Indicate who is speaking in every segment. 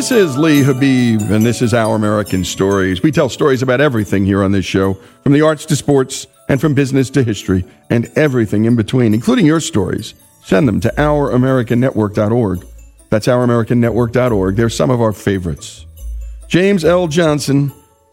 Speaker 1: This is Lee Habeeb, and this is Our American Stories. We tell stories about everything here on this show, from the arts to sports, and from business to history, and everything in between, including your stories. Send them to OurAmericanNetwork.org. That's OurAmericanNetwork.org. They're some of our favorites. James L. Johnson,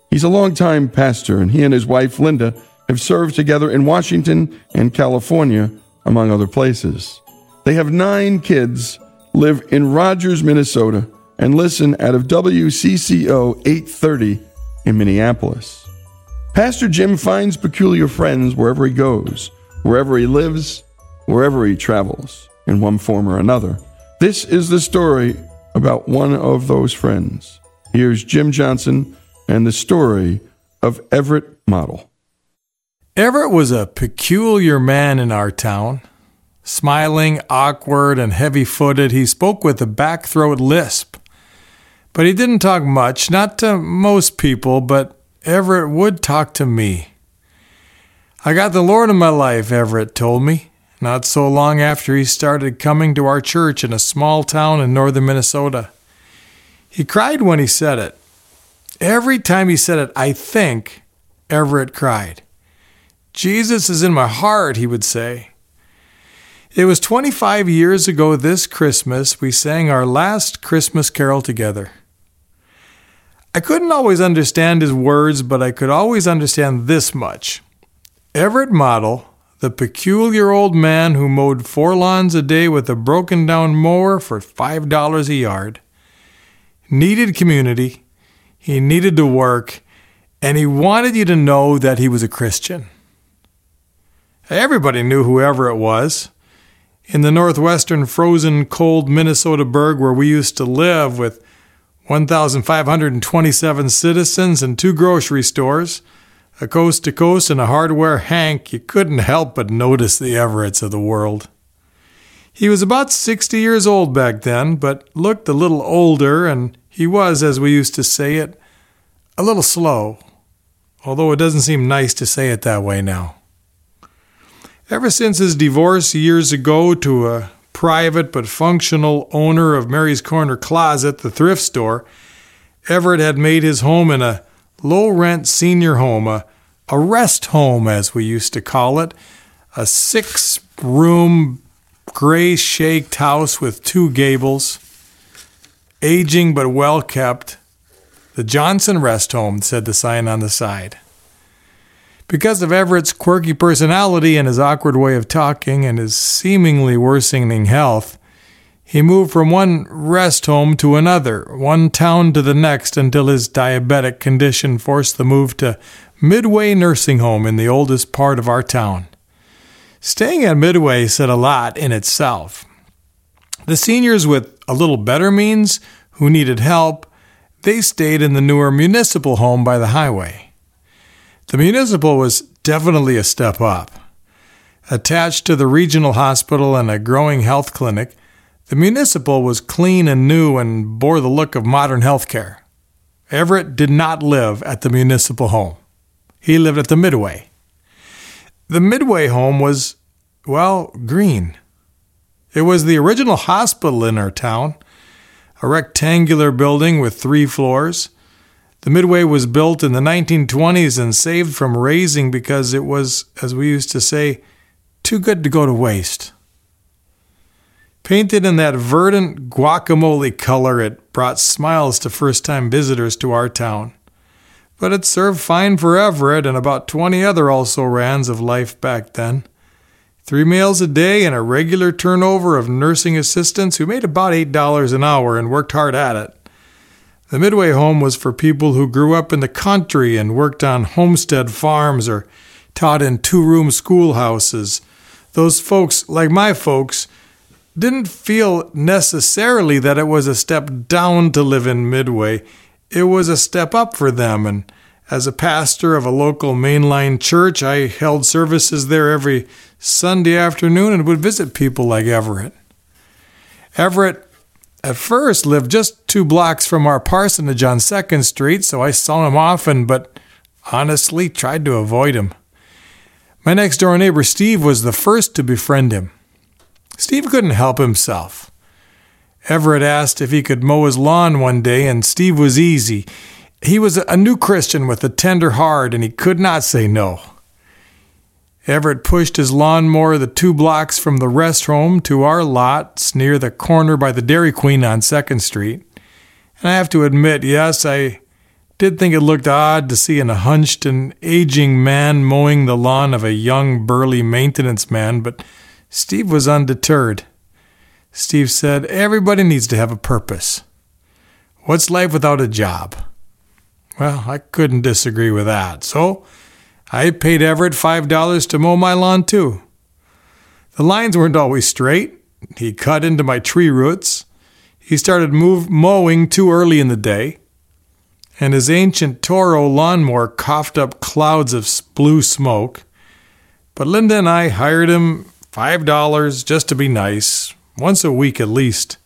Speaker 1: he's a longtime pastor, and he and his wife, Linda, have served together in Washington and California, among other places. They have nine kids, live in Rogers, Minnesota, and listen out of WCCO 830 in Minneapolis. Pastor Jim finds peculiar friends wherever he goes, wherever he lives, wherever he travels, in one form or another. This is the story about one of those friends. Here's Jim Johnson and the story of Everett Model.
Speaker 2: Everett was a peculiar man in our town. Smiling, awkward, and heavy footed, he spoke with a back throat lisp. But he didn't talk much, not to most people, but Everett would talk to me. I got the Lord in my life, Everett told me, not so long after he started coming to our church in a small town in northern Minnesota. He cried when he said it. Every time he said it, I think Everett cried. Jesus is in my heart, he would say. It was 25 years ago this Christmas we sang our last Christmas carol together. I couldn't always understand his words, but I could always understand this much. Everett Model, the peculiar old man who mowed four lawns a day with a broken down mower for $5 a yard, needed community, he needed to work, and he wanted you to know that he was a Christian. Everybody knew whoever it was in the northwestern frozen cold Minnesota burg where we used to live with 1,527 citizens and two grocery stores, a coast to coast and a hardware hank, you couldn't help but notice the Everetts of the world. He was about 60 years old back then, but looked a little older, and he was, as we used to say it, a little slow, although it doesn't seem nice to say it that way now. Ever since his divorce years ago to a private but functional owner of Mary's Corner Closet, the thrift store, Everett had made his home in a low rent senior home, a, a rest home as we used to call it, a six room gray shaked house with two gables, aging but well kept. The Johnson Rest Home, said the sign on the side. Because of Everett's quirky personality and his awkward way of talking and his seemingly worsening health, he moved from one rest home to another, one town to the next, until his diabetic condition forced the move to Midway Nursing Home in the oldest part of our town. Staying at Midway said a lot in itself. The seniors with a little better means who needed help, they stayed in the newer municipal home by the highway. The municipal was definitely a step up. Attached to the regional hospital and a growing health clinic, the municipal was clean and new and bore the look of modern health care. Everett did not live at the municipal home. He lived at the Midway. The Midway home was, well, green. It was the original hospital in our town, a rectangular building with three floors. The Midway was built in the 1920s and saved from razing because it was, as we used to say, too good to go to waste. Painted in that verdant guacamole color, it brought smiles to first time visitors to our town. But it served fine for Everett and about 20 other also rans of life back then. Three meals a day and a regular turnover of nursing assistants who made about $8 an hour and worked hard at it. The Midway home was for people who grew up in the country and worked on homestead farms or taught in two room schoolhouses. Those folks, like my folks, didn't feel necessarily that it was a step down to live in Midway. It was a step up for them. And as a pastor of a local mainline church, I held services there every Sunday afternoon and would visit people like Everett. Everett at first lived just two blocks from our parsonage on 2nd Street, so I saw him often, but honestly tried to avoid him. My next door neighbor Steve was the first to befriend him. Steve couldn't help himself. Everett asked if he could mow his lawn one day, and Steve was easy. He was a new Christian with a tender heart, and he could not say no. Everett pushed his lawnmower the two blocks from the rest home to our lots near the corner by the Dairy Queen on 2nd Street. And I have to admit, yes, I did think it looked odd to see an hunched and aging man mowing the lawn of a young, burly maintenance man, but Steve was undeterred. Steve said, Everybody needs to have a purpose. What's life without a job? Well, I couldn't disagree with that. So I paid Everett $5 to mow my lawn, too. The lines weren't always straight. He cut into my tree roots. He started move, mowing too early in the day. And his ancient Toro lawnmower coughed up clouds of blue smoke. But Linda and I hired him $5 just to be nice, once a week at least.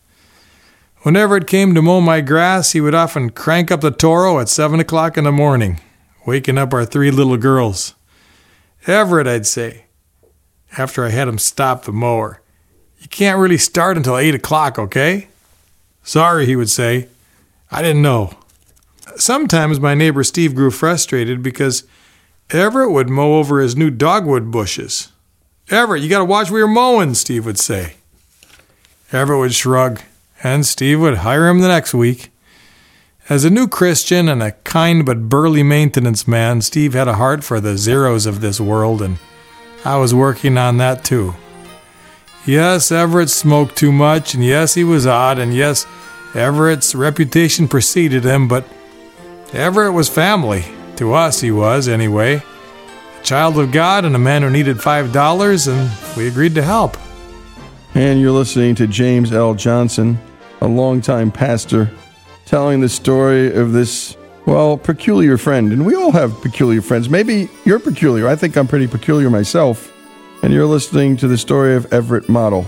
Speaker 2: Whenever it came to mow my grass, he would often crank up the Toro at seven o'clock in the morning, waking up our three little girls. Everett, I'd say, after I had him stop the mower. You can't really start until eight o'clock, okay? Sorry, he would say. I didn't know. Sometimes my neighbor Steve grew frustrated because Everett would mow over his new dogwood bushes. Everett, you gotta watch where you're mowing, Steve would say. Everett would shrug, and Steve would hire him the next week. As a new Christian and a kind but burly maintenance man, Steve had a heart for the zeros of this world, and I was working on that too. Yes, Everett smoked too much, and yes, he was odd, and yes, Everett's reputation preceded him, but Everett was family. To us, he was, anyway. A child of God and a man who needed $5, and we agreed to help.
Speaker 1: And you're listening to James L. Johnson, a longtime pastor, telling the story of this, well, peculiar friend. And we all have peculiar friends. Maybe you're peculiar. I think I'm pretty peculiar myself. And you're listening to the story of Everett Model.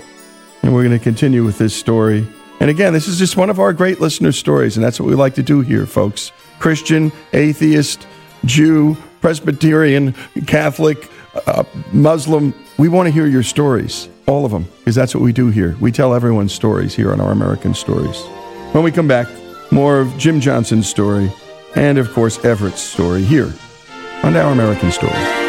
Speaker 1: And we're going to continue with this story. And again, this is just one of our great listener stories. And that's what we like to do here, folks Christian, atheist, Jew, Presbyterian, Catholic, uh, Muslim. We want to hear your stories. All of them, because that's what we do here. We tell everyone's stories here on Our American Stories. When we come back, more of Jim Johnson's story and, of course, Everett's story here on Our American Stories.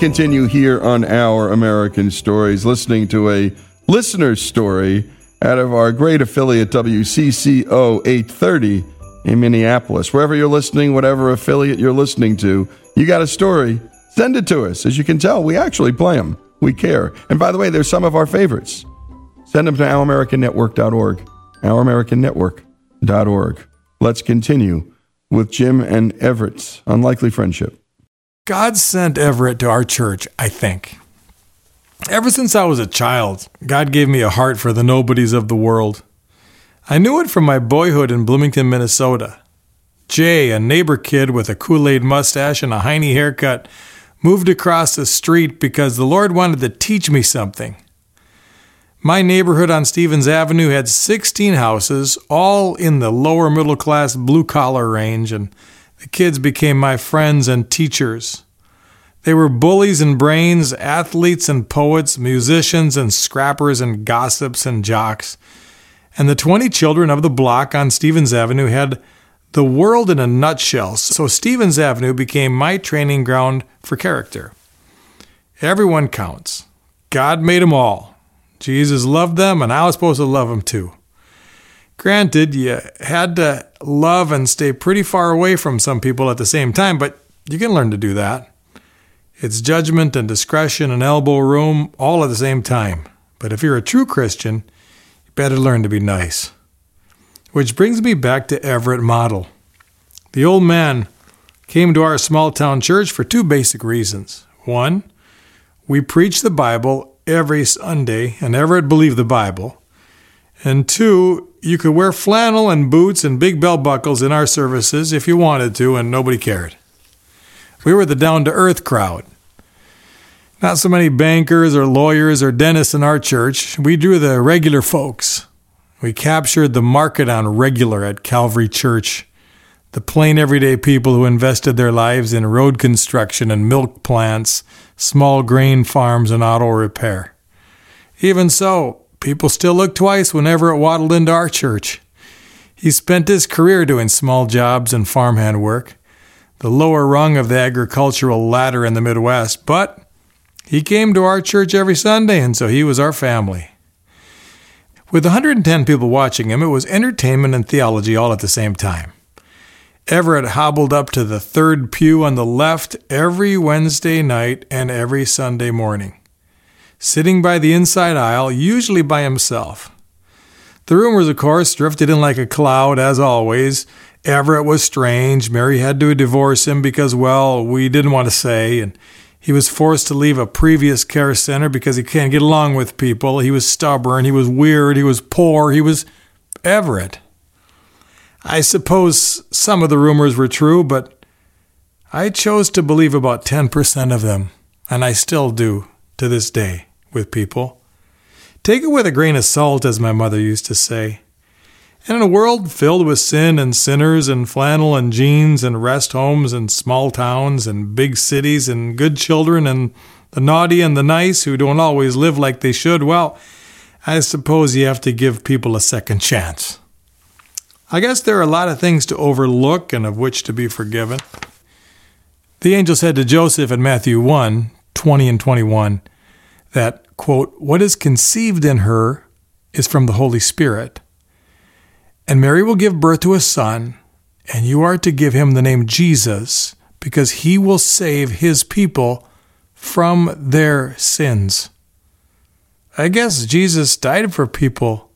Speaker 1: Continue here on Our American Stories, listening to a listener's story out of our great affiliate WCCO 830 in Minneapolis. Wherever you're listening, whatever affiliate you're listening to, you got a story, send it to us. As you can tell, we actually play them. We care. And by the way, there's some of our favorites. Send them to ouramericannetwork.org. ouramericannetwork.org. Let's continue with Jim and Everett's unlikely friendship.
Speaker 2: God sent Everett to our church, I think. Ever since I was a child, God gave me a heart for the nobodies of the world. I knew it from my boyhood in Bloomington, Minnesota. Jay, a neighbor kid with a Kool Aid mustache and a Heine haircut, moved across the street because the Lord wanted to teach me something. My neighborhood on Stevens Avenue had 16 houses, all in the lower middle class blue collar range, and the kids became my friends and teachers. They were bullies and brains, athletes and poets, musicians and scrappers and gossips and jocks. And the 20 children of the block on Stevens Avenue had the world in a nutshell, so Stevens Avenue became my training ground for character. Everyone counts. God made them all. Jesus loved them, and I was supposed to love them too. Granted, you had to love and stay pretty far away from some people at the same time, but you can learn to do that. It's judgment and discretion and elbow room all at the same time. But if you're a true Christian, you better learn to be nice. Which brings me back to Everett Model. The old man came to our small town church for two basic reasons. One, we preach the Bible every Sunday, and Everett believed the Bible. And two, you could wear flannel and boots and big belt buckles in our services if you wanted to, and nobody cared. We were the down to earth crowd. Not so many bankers or lawyers or dentists in our church. We drew the regular folks. We captured the market on regular at Calvary Church. The plain everyday people who invested their lives in road construction and milk plants, small grain farms, and auto repair. Even so, people still look twice whenever it waddled into our church. He spent his career doing small jobs and farmhand work, the lower rung of the agricultural ladder in the Midwest, but he came to our church every Sunday, and so he was our family. With 110 people watching him, it was entertainment and theology all at the same time. Everett hobbled up to the third pew on the left every Wednesday night and every Sunday morning, sitting by the inside aisle, usually by himself. The rumors, of course, drifted in like a cloud, as always. Everett was strange. Mary had to divorce him because, well, we didn't want to say, and he was forced to leave a previous care center because he can't get along with people. He was stubborn. He was weird. He was poor. He was Everett. I suppose some of the rumors were true, but I chose to believe about 10% of them, and I still do to this day with people. Take it with a grain of salt, as my mother used to say. And in a world filled with sin and sinners and flannel and jeans and rest homes and small towns and big cities and good children and the naughty and the nice who don't always live like they should, well, I suppose you have to give people a second chance. I guess there are a lot of things to overlook and of which to be forgiven. The angel said to Joseph in Matthew 1 20 and 21 that quote, What is conceived in her is from the Holy Spirit. And Mary will give birth to a son, and you are to give him the name Jesus, because he will save his people from their sins. I guess Jesus died for people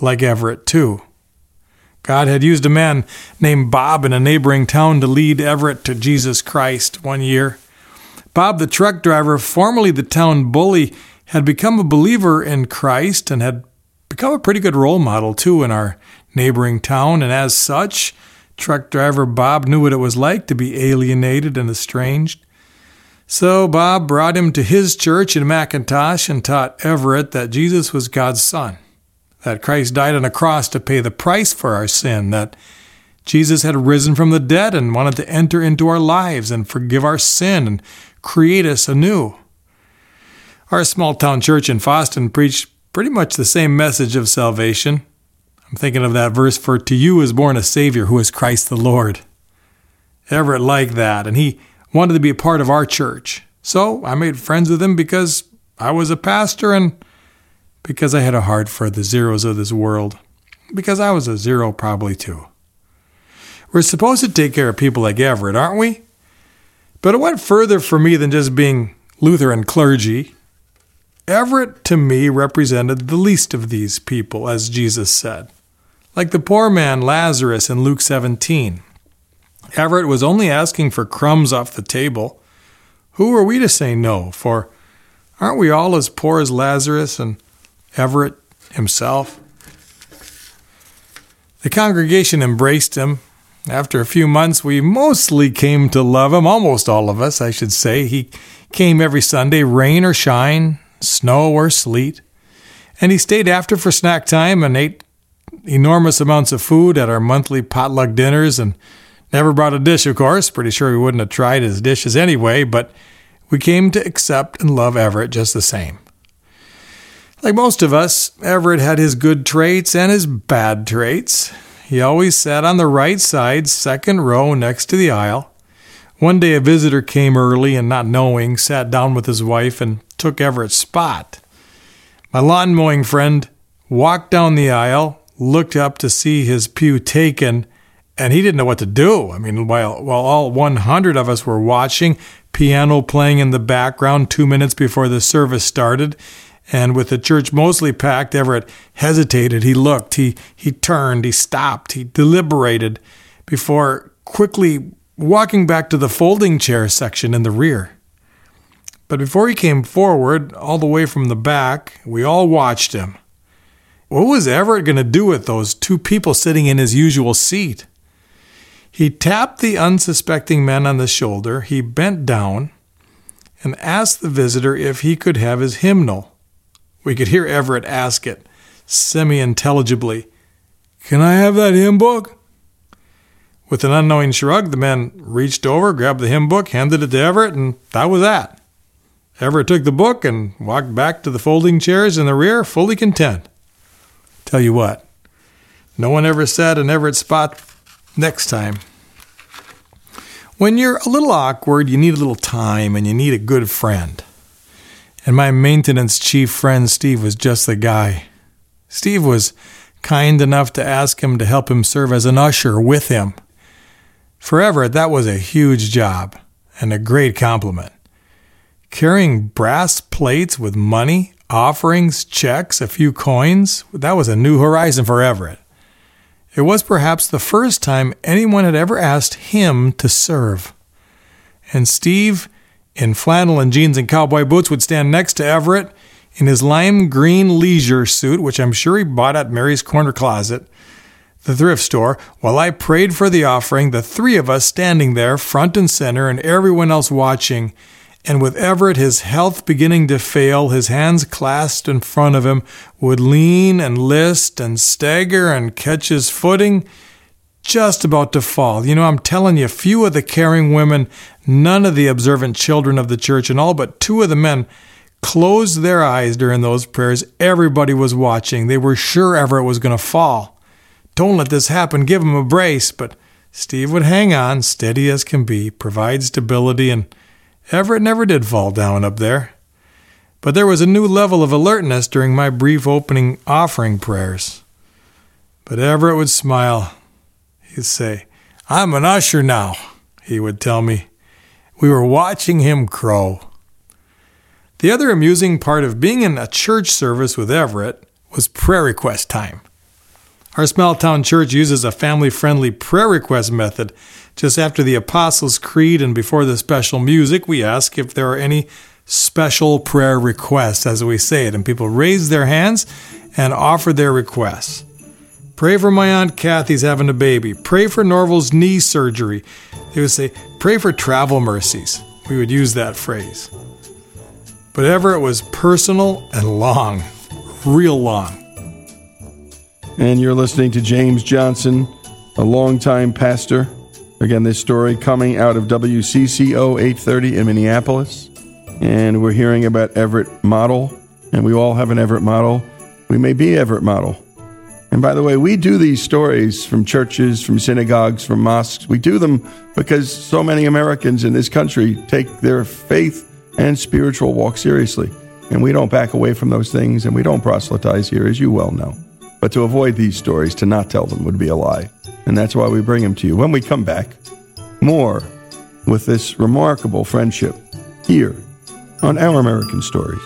Speaker 2: like Everett, too. God had used a man named Bob in a neighboring town to lead Everett to Jesus Christ one year. Bob, the truck driver, formerly the town bully, had become a believer in Christ and had become a pretty good role model, too, in our neighboring town. And as such, truck driver Bob knew what it was like to be alienated and estranged. So Bob brought him to his church in McIntosh and taught Everett that Jesus was God's Son, that Christ died on a cross to pay the price for our sin, that Jesus had risen from the dead and wanted to enter into our lives and forgive our sin and create us anew. Our small town church in Fosston preached pretty much the same message of salvation. I'm thinking of that verse, For to you is born a Savior who is Christ the Lord. Everett liked that, and he wanted to be a part of our church. So I made friends with him because I was a pastor and because I had a heart for the zeros of this world. Because I was a zero probably too. We're supposed to take care of people like Everett, aren't we? But it went further for me than just being Lutheran clergy. Everett, to me, represented the least of these people, as Jesus said. Like the poor man Lazarus in Luke 17. Everett was only asking for crumbs off the table. Who are we to say no? For aren't we all as poor as Lazarus and Everett himself? The congregation embraced him, after a few months, we mostly came to love him, almost all of us, I should say. He came every Sunday, rain or shine, snow or sleet. And he stayed after for snack time and ate enormous amounts of food at our monthly potluck dinners and never brought a dish, of course. Pretty sure we wouldn't have tried his dishes anyway, but we came to accept and love Everett just the same. Like most of us, Everett had his good traits and his bad traits. He always sat on the right side, second row, next to the aisle. One day a visitor came early and, not knowing, sat down with his wife and took Everett's spot. My lawn mowing friend walked down the aisle, looked up to see his pew taken, and he didn't know what to do. I mean, while, while all 100 of us were watching, piano playing in the background two minutes before the service started, and with the church mostly packed, Everett hesitated. He looked, he, he turned, he stopped, he deliberated before quickly walking back to the folding chair section in the rear. But before he came forward, all the way from the back, we all watched him. What was Everett going to do with those two people sitting in his usual seat? He tapped the unsuspecting man on the shoulder, he bent down, and asked the visitor if he could have his hymnal. We could hear Everett ask it semi intelligibly Can I have that hymn book? With an unknowing shrug, the man reached over, grabbed the hymn book, handed it to Everett, and that was that. Everett took the book and walked back to the folding chairs in the rear, fully content. Tell you what, no one ever sat in Everett's spot next time. When you're a little awkward, you need a little time and you need a good friend. And my maintenance chief friend Steve was just the guy. Steve was kind enough to ask him to help him serve as an usher with him. For Everett, that was a huge job and a great compliment. Carrying brass plates with money, offerings, checks, a few coins, that was a new horizon for Everett. It was perhaps the first time anyone had ever asked him to serve. And Steve, in flannel and jeans and cowboy boots, would stand next to Everett in his lime green leisure suit, which I'm sure he bought at Mary's Corner Closet, the thrift store, while I prayed for the offering, the three of us standing there, front and center, and everyone else watching. And with Everett, his health beginning to fail, his hands clasped in front of him, would lean and list and stagger and catch his footing, just about to fall. You know, I'm telling you, few of the caring women, none of the observant children of the church, and all but two of the men closed their eyes during those prayers. Everybody was watching. They were sure Everett was going to fall. Don't let this happen. Give him a brace. But Steve would hang on, steady as can be, provide stability, and Everett never did fall down up there. But there was a new level of alertness during my brief opening offering prayers. But Everett would smile. He'd say, I'm an usher now, he would tell me. We were watching him crow. The other amusing part of being in a church service with Everett was prayer request time. Our small town church uses a family friendly prayer request method. Just after the Apostles' Creed and before the special music, we ask if there are any special prayer requests, as we say it, and people raise their hands and offer their requests. Pray for my Aunt Kathy's having a baby. Pray for Norval's knee surgery. They would say, Pray for travel mercies. We would use that phrase. But ever it was personal and long, real long
Speaker 1: and you're listening to James Johnson, a longtime pastor. Again, this story coming out of WCCO 830 in Minneapolis. And we're hearing about Everett Model, and we all have an Everett Model. We may be Everett Model. And by the way, we do these stories from churches, from synagogues, from mosques. We do them because so many Americans in this country take their faith and spiritual walk seriously. And we don't back away from those things, and we don't proselytize here, as you well know. But to avoid these stories, to not tell them would be a lie. And that's why we bring them to you. When we come back, more with this remarkable friendship here on Our American Stories.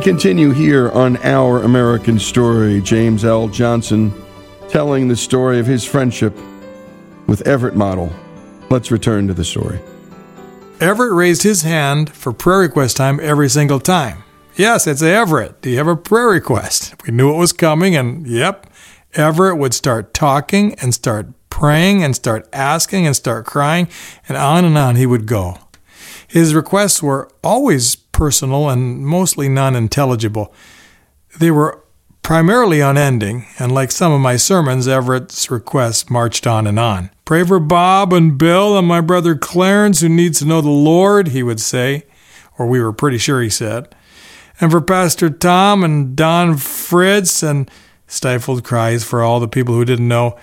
Speaker 1: We continue here on Our American Story. James L. Johnson telling the story of his friendship with Everett Model. Let's return to the story.
Speaker 2: Everett raised his hand for prayer request time every single time. Yes, it's Everett. Do you have a prayer request? We knew it was coming, and yep, Everett would start talking and start praying and start asking and start crying, and on and on he would go. His requests were always personal and mostly non intelligible. They were primarily unending, and like some of my sermons, Everett's requests marched on and on. Pray for Bob and Bill and my brother Clarence, who needs to know the Lord, he would say, or we were pretty sure he said. And for Pastor Tom and Don Fritz, and stifled cries for all the people who didn't know.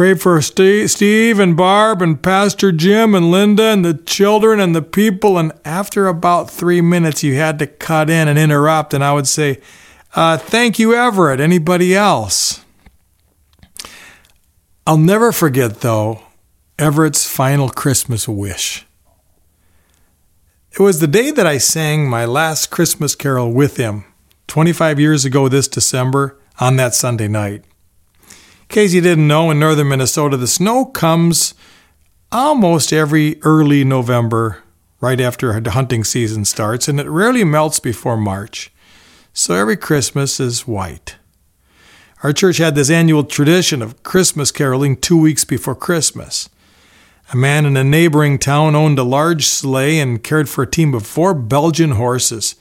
Speaker 2: Pray for Steve and Barb and Pastor Jim and Linda and the children and the people. And after about three minutes, you had to cut in and interrupt. And I would say, uh, Thank you, Everett. Anybody else? I'll never forget, though, Everett's final Christmas wish. It was the day that I sang my last Christmas carol with him, 25 years ago this December, on that Sunday night. Case you didn't know, in northern Minnesota, the snow comes almost every early November, right after the hunting season starts, and it rarely melts before March. So every Christmas is white. Our church had this annual tradition of Christmas caroling two weeks before Christmas. A man in a neighboring town owned a large sleigh and cared for a team of four Belgian horses.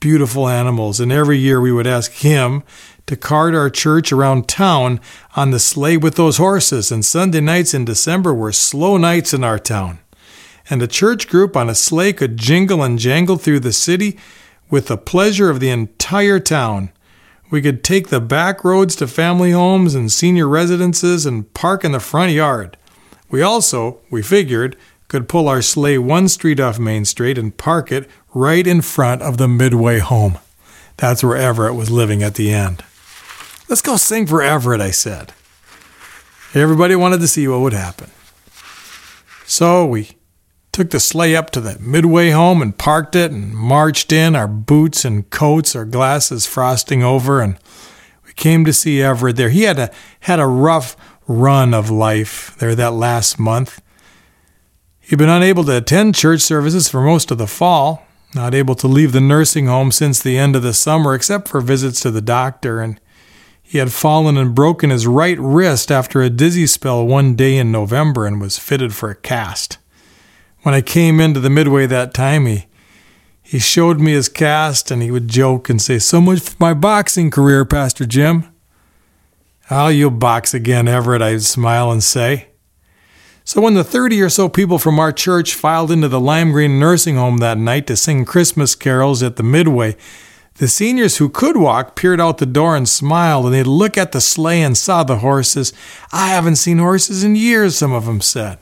Speaker 2: Beautiful animals, and every year we would ask him to cart our church around town on the sleigh with those horses, and Sunday nights in December were slow nights in our town. And a church group on a sleigh could jingle and jangle through the city with the pleasure of the entire town. We could take the back roads to family homes and senior residences and park in the front yard. We also, we figured, could pull our sleigh one street off Main Street and park it right in front of the Midway home. That's where Everett was living at the end. Let's go sing for Everett, I said. Everybody wanted to see what would happen. So we took the sleigh up to the Midway home and parked it and marched in, our boots and coats, our glasses frosting over, and we came to see Everett there. He had a had a rough run of life there that last month. He'd been unable to attend church services for most of the fall, not able to leave the nursing home since the end of the summer except for visits to the doctor, and he had fallen and broken his right wrist after a dizzy spell one day in November and was fitted for a cast. When I came into the midway that time, he he showed me his cast and he would joke and say, So much for my boxing career, Pastor Jim. Oh, you'll box again, Everett, I'd smile and say. So when the 30 or so people from our church filed into the Lime Green nursing home that night to sing Christmas carols at the Midway, the seniors who could walk peered out the door and smiled, and they'd look at the sleigh and saw the horses. I haven't seen horses in years, some of them said.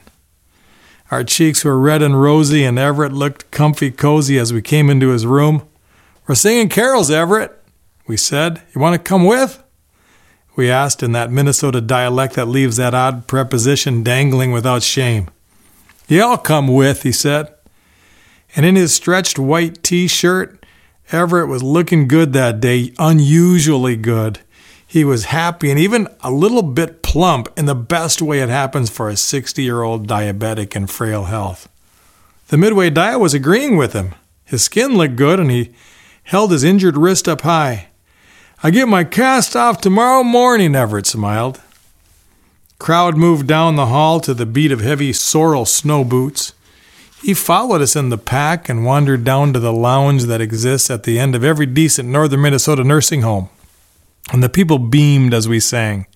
Speaker 2: Our cheeks were red and rosy, and Everett looked comfy cozy as we came into his room. We're singing carols, Everett, we said. You want to come with? we asked in that Minnesota dialect that leaves that odd preposition dangling without shame. Yeah, I'll come with, he said. And in his stretched white t shirt, Everett was looking good that day, unusually good. He was happy and even a little bit plump in the best way it happens for a 60 year old diabetic in frail health. The Midway diet was agreeing with him. His skin looked good and he held his injured wrist up high. I get my cast off tomorrow morning, Everett smiled. Crowd moved down the hall to the beat of heavy Sorel snow boots. He followed us in the pack and wandered down to the lounge that exists at the end of every decent northern Minnesota nursing home. And the people beamed as we sang.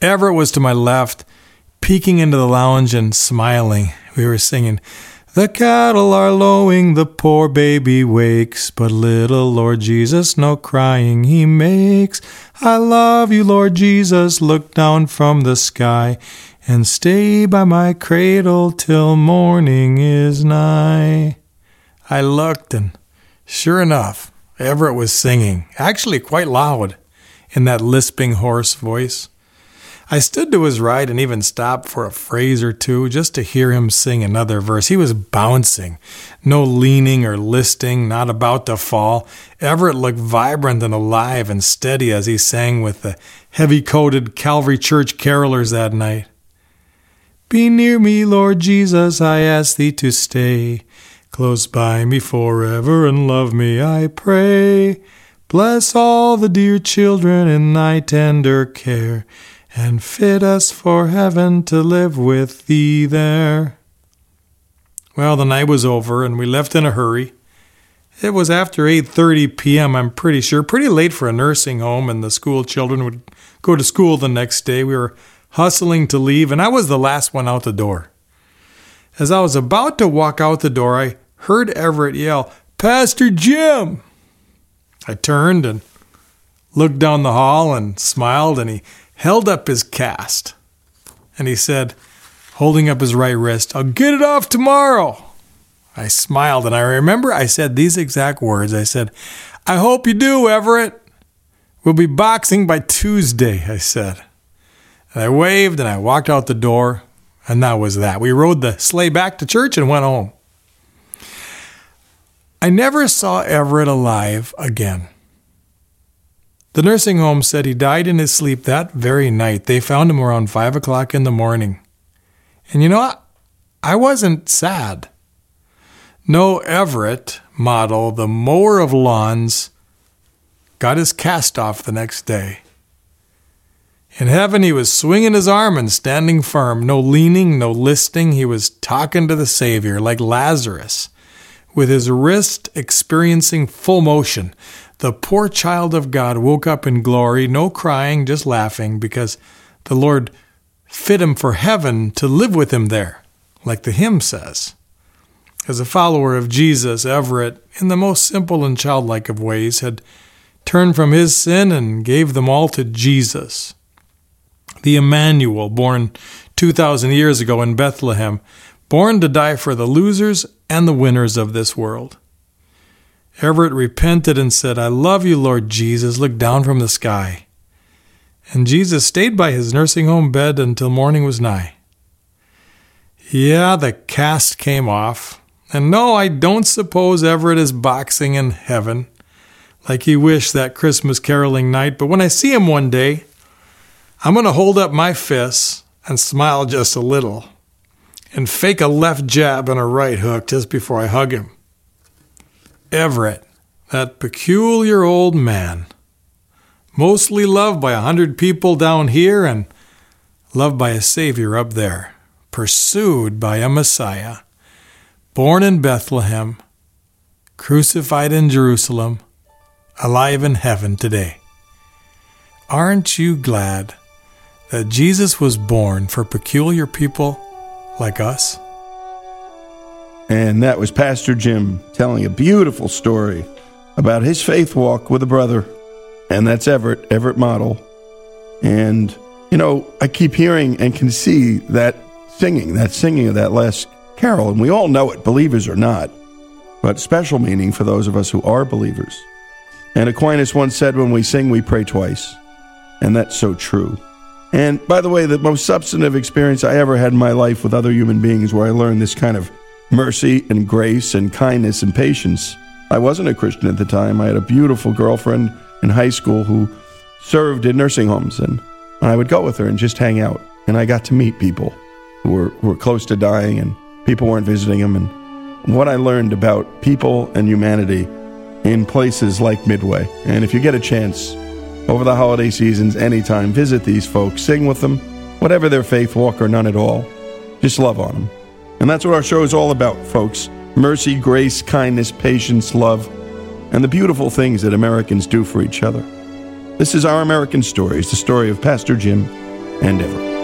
Speaker 2: Everett was to my left, peeking into the lounge and smiling. We were singing, the cattle are lowing, the poor baby wakes, but little Lord Jesus no crying he makes. I love you, Lord Jesus, look down from the sky, and stay by my cradle till morning is nigh. I looked, and sure enough, Everett was singing, actually quite loud, in that lisping hoarse voice. I stood to his right and even stopped for a phrase or two just to hear him sing another verse. He was bouncing, no leaning or listing, not about to fall. Everett looked vibrant and alive and steady as he sang with the heavy coated Calvary Church carolers that night. Be near me, Lord Jesus, I ask thee to stay. Close by me forever and love me, I pray. Bless all the dear children in thy tender care and fit us for heaven to live with thee there. Well, the night was over and we left in a hurry. It was after 8:30 p.m., I'm pretty sure, pretty late for a nursing home and the school children would go to school the next day. We were hustling to leave and I was the last one out the door. As I was about to walk out the door, I heard Everett yell, "Pastor Jim!" I turned and looked down the hall and smiled and he held up his cast. And he said, holding up his right wrist, I'll get it off tomorrow. I smiled and I remember I said these exact words. I said, I hope you do, Everett. We'll be boxing by Tuesday, I said. And I waved and I walked out the door, and that was that. We rode the sleigh back to church and went home. I never saw Everett alive again. The nursing home said he died in his sleep that very night. They found him around five o'clock in the morning. And you know what? I wasn't sad. No Everett model, the mower of lawns, got his cast off the next day. In heaven, he was swinging his arm and standing firm, no leaning, no listing. He was talking to the Savior like Lazarus, with his wrist experiencing full motion, the poor child of God woke up in glory, no crying, just laughing, because the Lord fit him for heaven to live with him there, like the hymn says. As a follower of Jesus, Everett, in the most simple and childlike of ways, had turned from his sin and gave them all to Jesus. The Emmanuel, born 2,000 years ago in Bethlehem, born to die for the losers and the winners of this world. Everett repented and said, I love you, Lord Jesus. Look down from the sky. And Jesus stayed by his nursing home bed until morning was nigh. Yeah, the cast came off. And no, I don't suppose Everett is boxing in heaven like he wished that Christmas caroling night. But when I see him one day, I'm going to hold up my fists and smile just a little and fake a left jab and a right hook just before I hug him. Everett, that peculiar old man, mostly loved by a hundred people down here and loved by a Savior up there, pursued by a Messiah, born in Bethlehem, crucified in Jerusalem, alive in heaven today. Aren't you glad that Jesus was born for peculiar people like us?
Speaker 1: And that was Pastor Jim telling a beautiful story about his faith walk with a brother. And that's Everett, Everett Model. And, you know, I keep hearing and can see that singing, that singing of that last carol. And we all know it, believers or not, but special meaning for those of us who are believers. And Aquinas once said, when we sing, we pray twice. And that's so true. And by the way, the most substantive experience I ever had in my life with other human beings where I learned this kind of mercy and grace and kindness and patience. I wasn't a Christian at the time. I had a beautiful girlfriend in high school who served in nursing homes, and I would go with her and just hang out. And I got to meet people who were, who were close to dying, and people weren't visiting them. And what I learned about people and humanity in places like Midway. And if you get a chance over the holiday seasons, anytime, visit these folks, sing with them, whatever their faith walk or none at all. Just love on them. And that's what our show is all about, folks mercy, grace, kindness, patience, love, and the beautiful things that Americans do for each other. This is Our American Stories, the story of Pastor Jim and Everett.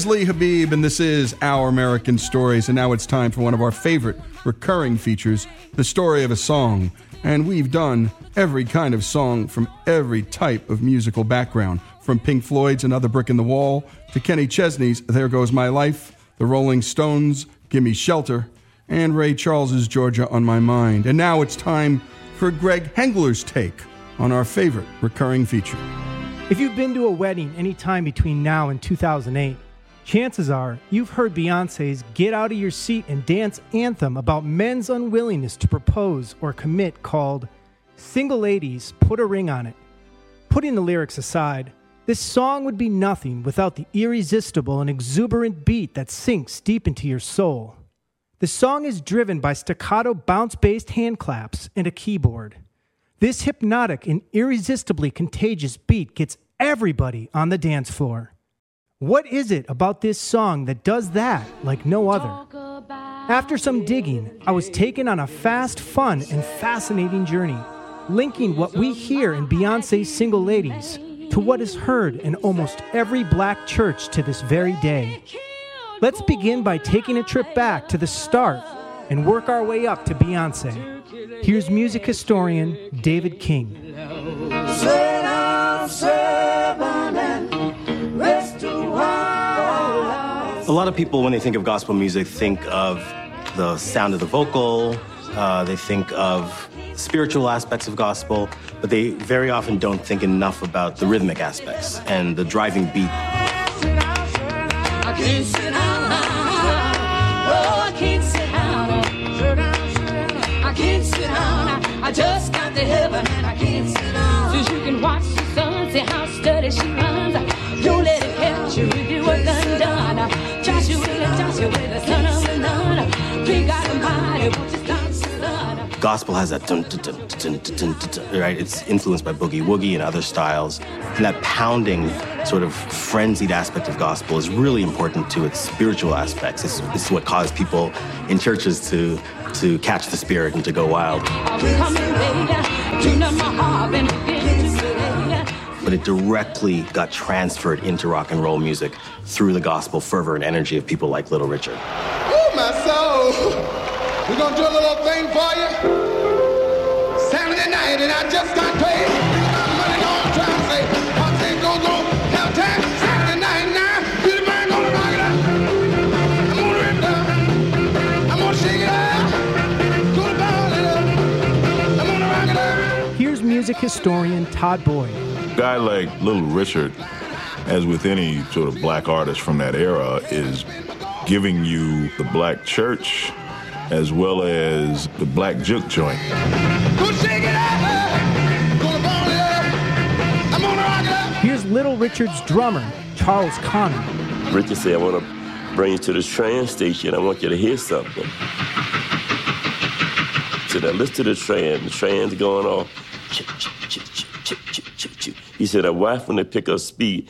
Speaker 1: Is Lee Habeeb, and this is Our American Stories. And now it's time for one of our favorite recurring features the story of a song. And we've done every kind of song from every type of musical background, from Pink Floyd's Another Brick in the Wall to Kenny Chesney's There Goes My Life, the Rolling Stones' Gimme Shelter, and Ray Charles's Georgia on My Mind. And now it's time for Greg Hengler's take on our favorite recurring feature.
Speaker 3: If you've been to a wedding any time between now and 2008, chances are you've heard Beyonce's Get Out of Your Seat and Dance anthem about men's unwillingness to propose or commit called Single Ladies Put a Ring on It. Putting the lyrics aside, this song would be nothing without the irresistible and exuberant beat that sinks deep into your soul. The song is driven by staccato bounce based hand claps and a keyboard. This hypnotic and irresistibly contagious beat gets everybody on the dance floor. What is it about this song that does that like no other? After some digging, I was taken on a fast, fun, and fascinating journey, linking what we hear in Beyonce's Single Ladies to what is heard in almost every black church to this very day. Let's begin by taking a trip back to the start and work our way up to Beyonce. Here's music historian David King.
Speaker 4: A lot of people, when they think of gospel music, think of the sound of the vocal, uh, they think of spiritual aspects of gospel, but they very often don't think enough about the rhythmic aspects and the driving beat. Watch the sun, see how steady she runs. Don't let it catch you if you were. Gospel has that dun, dun, dun, right? It's influenced by boogie woogie and other styles. And that pounding, sort of frenzied aspect of gospel is really important to its spiritual aspects. It's, it's what caused people in churches to to catch the spirit and to go wild. But it directly got transferred into rock and roll music through the gospel fervor and energy of people like Little Richard.
Speaker 5: Oh, my soul. We're going to do a little thing for you. Saturday night, and I just got paid.
Speaker 3: music historian Todd Boyd.
Speaker 6: A guy like Little Richard, as with any sort of black artist from that era, is giving you the black church as well as the black juke joint.
Speaker 3: Here's Little Richard's drummer, Charles Connor.
Speaker 7: Richard said, I want to bring you to this train station. I want you to hear something. So now listen to the train. The train's going off. He said, a wife when they pick up speed,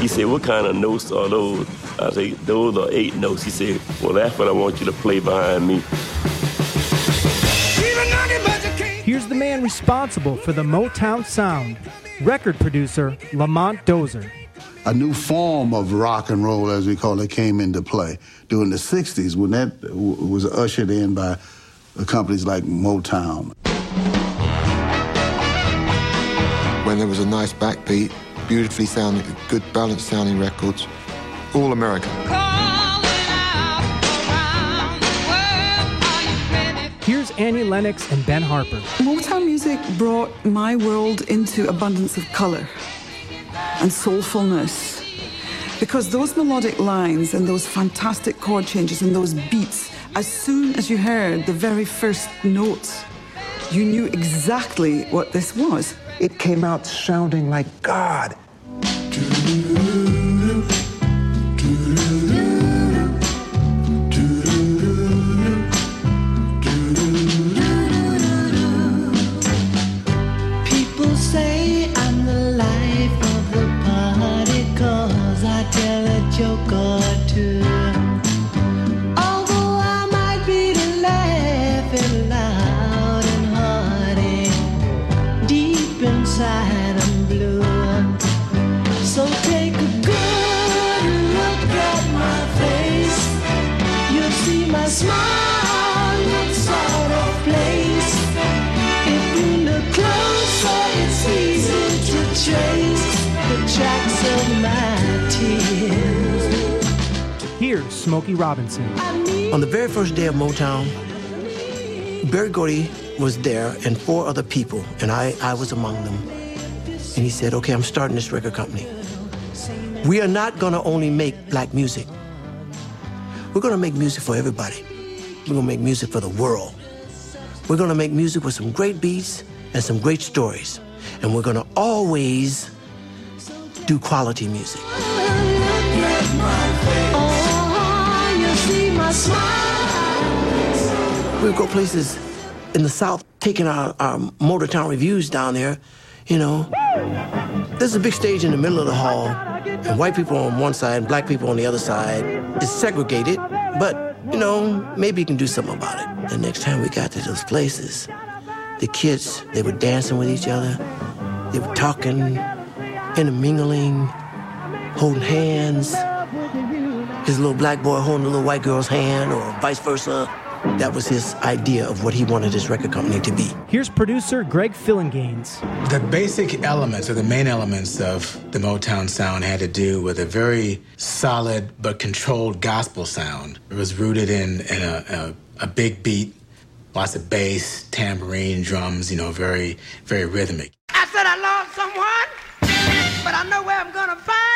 Speaker 7: He said, what kind of notes are those? I said, those are eight notes. He said, well, that's what I want you to play behind me.
Speaker 3: Here's the man responsible for the Motown sound, record producer Lamont Dozier
Speaker 8: a new form of rock and roll, as we call it, came into play during the 60s when that was ushered in by companies like Motown.
Speaker 9: When there was a nice backbeat, beautifully sounding, good balanced sounding records, all American.
Speaker 3: Here's Annie Lennox and Ben Harper.
Speaker 10: Motown music brought my world into abundance of color and soulfulness. Because those melodic lines and those fantastic chord changes and those beats, as soon as you heard the very first notes, you knew exactly what this was.
Speaker 11: It came out sounding like God.
Speaker 3: Smokey Robinson.
Speaker 12: On the very first day of Motown, Berry Gordy was there and four other people, and I, I was among them. And he said, okay, I'm starting this record company. We are not gonna only make black music. We're gonna make music for everybody. We're gonna make music for the world. We're gonna make music with some great beats and some great stories. And we're gonna always do quality music.
Speaker 4: See my smile.
Speaker 12: We would go places in the South, taking our, our Motortown Revues down there, you know. There's a big stage in the middle of the hall, and white people on one side and black people on the other side. It's segregated, but, you know, maybe you can do something about it. The next time we got to those places, the kids, they were dancing with each other. They were talking, intermingling, holding hands. His little black boy holding a little white girl's hand, or vice versa. That was his idea of what he wanted his record company to be.
Speaker 3: Here's producer Greg Phillinganes.
Speaker 13: The basic elements, or the main elements of the Motown sound, had to do with a very solid but controlled gospel sound. It was rooted in, in a, a, a big beat, lots of bass, tambourine, drums, you know, very, very rhythmic.
Speaker 4: I said I lost someone, but I know where I'm gonna find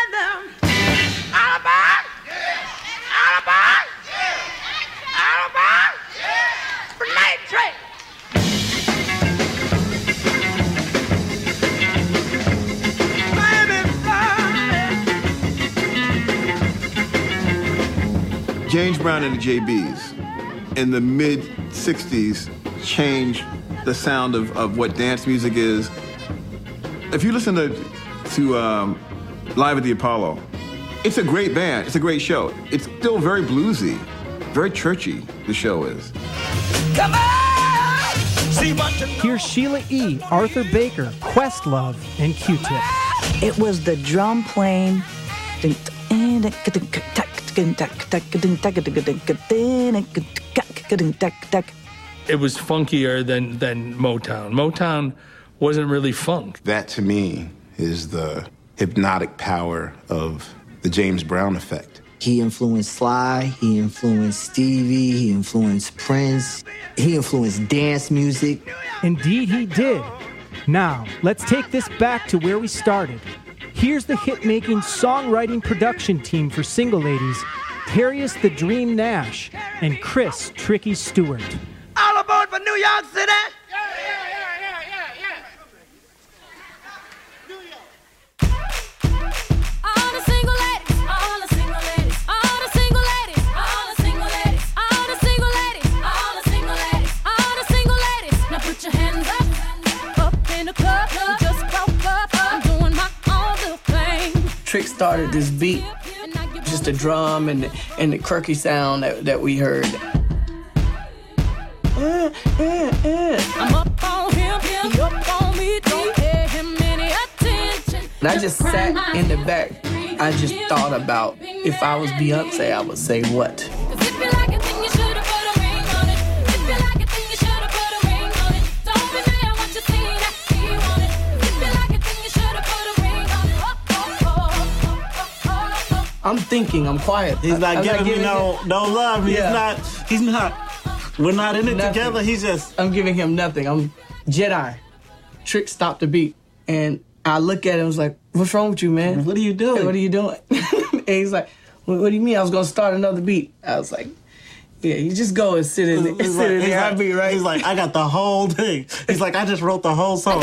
Speaker 14: James Brown and the JBs in the mid 60s changed the sound of, of what dance music is. If you listen to, to um, Live at the Apollo, it's a great band, it's a great show. It's still very bluesy, very churchy, the show is.
Speaker 4: Come on! See what you
Speaker 3: Here's Sheila E., Arthur Baker, Questlove, and Q-Tip.
Speaker 15: It was the drum playing.
Speaker 16: It was funkier than, than Motown. Motown wasn't really funk.
Speaker 17: That to me is the hypnotic power of the James Brown effect.
Speaker 12: He influenced Sly, he influenced Stevie, he influenced Prince, he influenced dance music.
Speaker 3: Indeed, he did. Now, let's take this back to where we started. Here's the hit making songwriting production team for Single Ladies Terius the Dream Nash and Chris Tricky Stewart.
Speaker 4: All aboard for New York City.
Speaker 12: Trick started this beat, just a drum and the, and the quirky sound that, that we heard. Uh, uh, uh.
Speaker 4: I'm up on him, up on me, don't pay him any attention.
Speaker 12: And I just sat in the back. I just thought about if I was Beyonce, I would say what. I'm thinking, I'm quiet.
Speaker 18: He's not
Speaker 12: I'm
Speaker 18: giving me no no love. He's not. He's not. We're not in it
Speaker 12: Nothing.
Speaker 18: together. He's just.
Speaker 12: I'm giving him nothing. I'm Jedi. Trick stopped the beat, and I look at him. I was like, "What's wrong with you, man?
Speaker 18: What are you doing?
Speaker 12: what are you doing?" and he's like, what, "What do you mean? I was gonna start another beat." I was like, "Yeah, you just go and sit in,
Speaker 18: He's
Speaker 12: sit
Speaker 18: like,
Speaker 12: in
Speaker 18: he's
Speaker 12: there.
Speaker 18: like-
Speaker 12: I'll be right."
Speaker 18: He's like, I got the whole thing. He's like, I just wrote the whole song.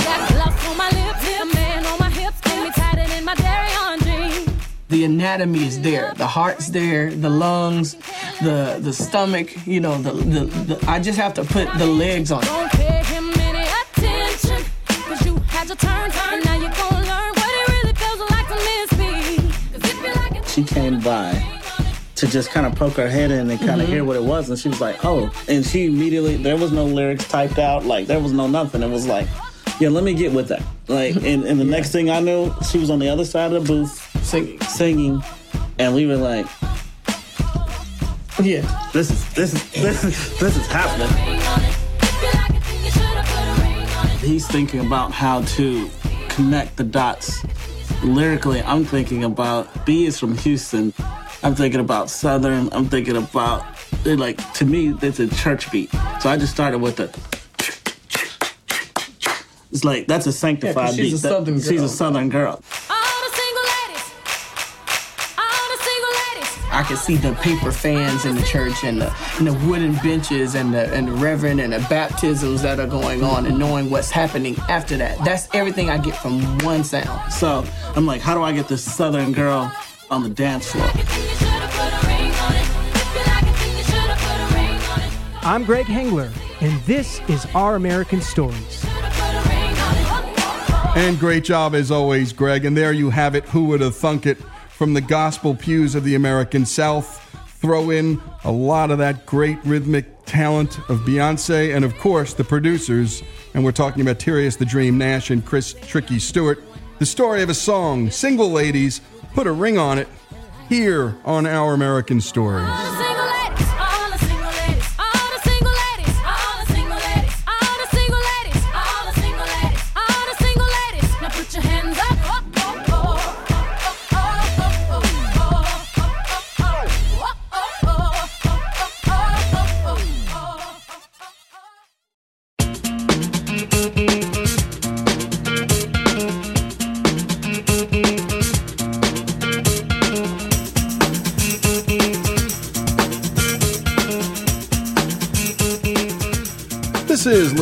Speaker 12: The anatomy is there. The heart's there. The lungs, the the stomach. You know, the the, the I just have to put the legs on. it.
Speaker 4: Don't pay him any attention, cause you had your turn, and now you're gonna learn what it really feels like to miss me. 'Cause if you like it,
Speaker 18: She came by to just kind of poke her head in and kind of
Speaker 12: Mhm.
Speaker 18: hear what it was, and she was like, "Oh!" And she immediately there was no lyrics typed out, like there was no nothing. It was like, "Yeah, let me get with that." Like, and, and the next thing I knew, she was on the other side of the booth
Speaker 12: singing,
Speaker 18: singing, and we were like,
Speaker 12: "Yeah,
Speaker 18: this is this is this is this is happening." He's thinking about how to connect the dots lyrically. I'm thinking about B is from Houston. I'm thinking about Southern. I'm thinking about like to me it's a church beat. So I just started with the. It's like that's a sanctified
Speaker 12: Yeah, 'cause she's
Speaker 18: beat.
Speaker 12: a
Speaker 18: That-
Speaker 12: Southern
Speaker 18: She's
Speaker 12: girl.
Speaker 18: a Southern girl.
Speaker 4: all the single ladies, all the single ladies.
Speaker 12: I can see the paper fans in the church and the, and the wooden benches and the, and the reverend and the baptisms that are going on and knowing what's happening after that. That's everything I get from one sound.
Speaker 18: So I'm like, how do I get this Southern girl on the dance floor.
Speaker 3: I'm Greg Hengler, and this is Our American Stories.
Speaker 1: And great job as always, Greg. And there you have it. Who would have thunk it? From the gospel pews of the American South, throw in a lot of that great rhythmic talent of Beyonce, and of course the producers. And we're talking about Terius the Dream Nash and Chris Tricky Stewart. The story of a song, Single Ladies, put a ring on it, here on Our American Stories.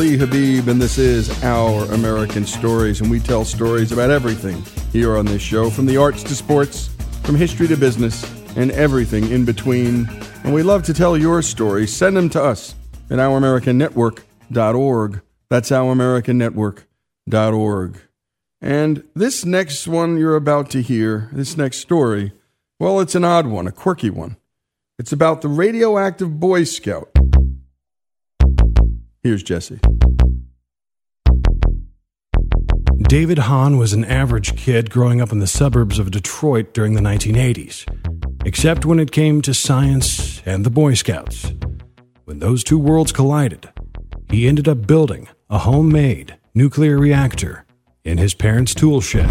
Speaker 1: Lee Habeeb, and this is Our American Stories, and we tell stories about everything here on this show from the arts to sports, from history to business, and everything in between. And we love to tell your stories. Send them to us at ouramericannetwork.org. That's ouramericannetwork.org. And this next one you're about to hear, this next story, well, it's an odd one, a quirky one. It's about the radioactive Boy Scout. Here's Jesse.
Speaker 19: David Hahn was an average kid growing up in the suburbs of Detroit during the 1980s, except when it came to science and the Boy Scouts. When those two worlds collided, he ended up building a homemade nuclear reactor in his parents' tool shed.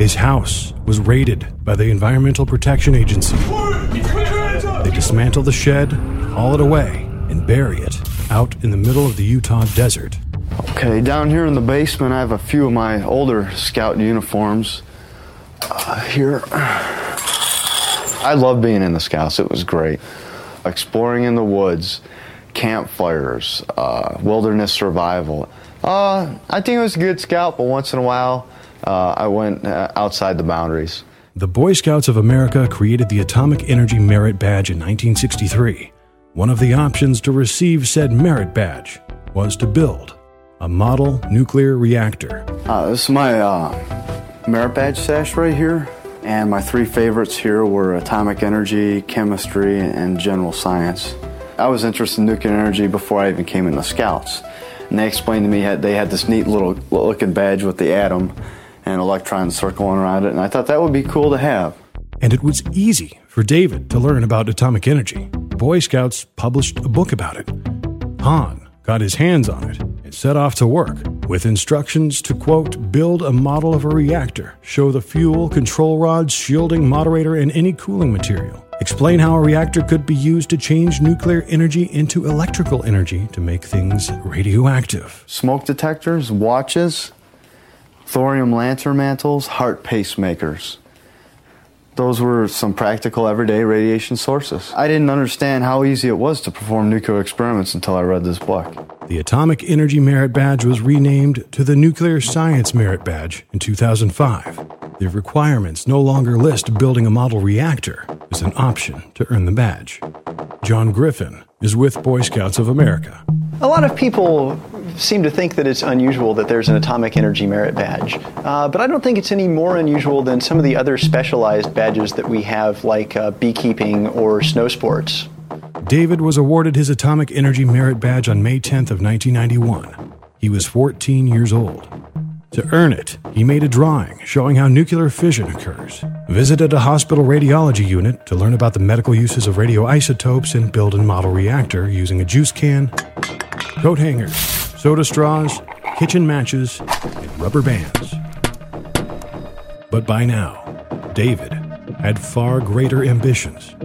Speaker 19: His house was raided by the Environmental Protection Agency. They dismantle the shed, haul it away, and bury it out in the middle of the Utah desert.
Speaker 20: Okay, down here in the basement, I have a few of my older scout uniforms. Uh, here, I love being in the scouts. It was great. Exploring in the woods, campfires, uh, wilderness survival. Uh, I think it was a good scout, but once in a while, uh, I went uh, outside the boundaries.
Speaker 19: The Boy Scouts of America created the Atomic Energy Merit Badge in 1963. One of the options to receive said merit badge was to build a model nuclear reactor.
Speaker 20: Uh, this is my uh, merit badge sash right here, and my three favorites here were atomic energy, chemistry, and general science. I was interested in nuclear energy before I even came in the Scouts, and they explained to me that they had this neat little looking badge with the atom and electrons circling around it, and I thought that would be cool to have.
Speaker 19: And it was easy for David to learn about atomic energy. Boy Scouts published a book about it. Hahn got his hands on it and set off to work with instructions to, quote, build a model of a reactor, show the fuel, control rods, shielding, moderator, and any cooling material. Explain how a reactor could be used to change nuclear energy into electrical energy to make things radioactive.
Speaker 20: Smoke detectors, watches, thorium lantern mantles, heart pacemakers. Those were some practical everyday radiation sources. I didn't understand how easy it was to perform nuclear experiments until I read this book.
Speaker 19: The Atomic Energy Merit Badge was renamed to the Nuclear Science Merit Badge in 2005. The requirements no longer list building a model reactor as an option to earn the badge. John Griffin is with Boy Scouts of America.
Speaker 21: A lot of people seem to think that it's unusual that there's an atomic energy merit badge, uh, but I don't think it's any more unusual than some of the other specialized badges that we have, like uh, beekeeping or snow sports.
Speaker 19: David was awarded his Atomic Energy Merit Badge on May 10th of 1991. He was 14 years old. To earn it, he made a drawing showing how nuclear fission occurs, visited a hospital radiology unit to learn about the medical uses of radioisotopes, and build a model reactor using a juice can, coat hangers, soda straws, kitchen matches, and rubber bands. But by now, David had far greater ambitions.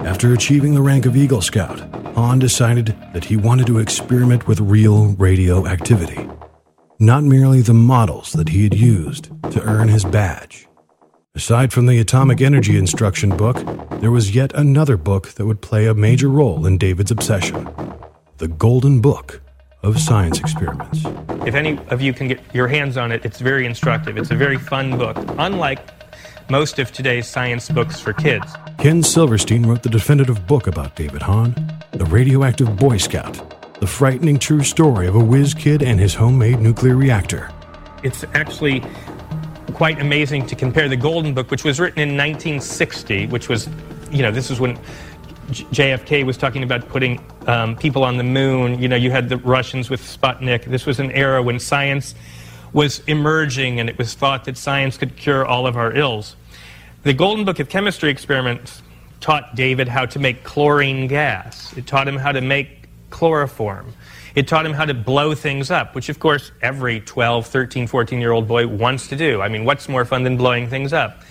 Speaker 19: After achieving the rank of Eagle Scout, Hahn decided that he wanted to experiment with real radioactivity, not merely the models that he had used to earn his badge. Aside from the atomic energy instruction book, there was yet another book that would play a major role in David's obsession the Golden Book of Science Experiments.
Speaker 22: If any of you can get your hands on it, it's very instructive. It's a very fun book. Unlike
Speaker 23: most of today's science books for kids.
Speaker 19: Ken Silverstein wrote the definitive book about David Hahn, The Radioactive Boy Scout, the frightening true story of a whiz kid and his homemade nuclear reactor.
Speaker 23: It's actually quite amazing to compare the Golden Book, which was written in 1960, which was, you know, this is when JFK was talking about putting um, people on the moon. You know, you had the Russians with Sputnik. This was an era when science was emerging and it was thought that science could cure all of our ills. The Golden Book of Chemistry experiments taught David how to make chlorine gas. It taught him how to make chloroform. It taught him how to blow things up, which, of course, every 12, 13, 14 year old boy wants to do. I mean, what's more fun than blowing things up?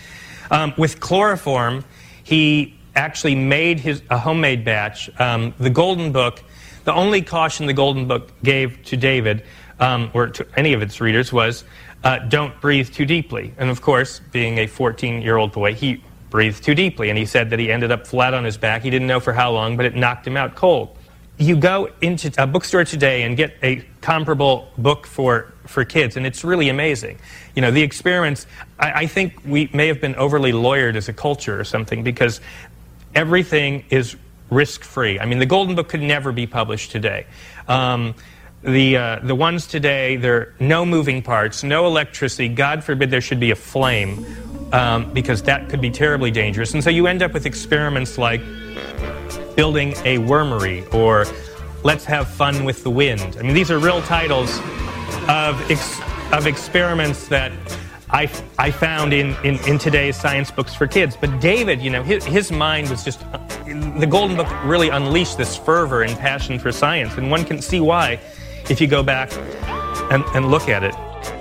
Speaker 23: Um, with chloroform, he actually made his, a homemade batch. Um, the Golden Book, the only caution the Golden Book gave to David, um, or to any of its readers, was uh, don't breathe too deeply. And of course, being a 14 year old boy, he breathed too deeply. And he said that he ended up flat on his back. He didn't know for how long, but it knocked him out cold. You go into a bookstore today and get a comparable book for, for kids, and it's really amazing. You know, the experience, I, I think we may have been overly lawyered as a culture or something because everything is risk free. I mean, the Golden Book could never be published today. Um, the, uh, the ones today, there are no moving parts, no electricity. God forbid there should be a flame, um, because that could be terribly dangerous. And so you end up with experiments like building a wormery or let's have fun with the wind. I mean, these are real titles of, ex- of experiments that I, I found in, in, in, today's science books for kids. But David, you know, his, his mind was just, the Golden Book really unleashed this fervor and passion for science. And one can see why if you go back and, and look at it.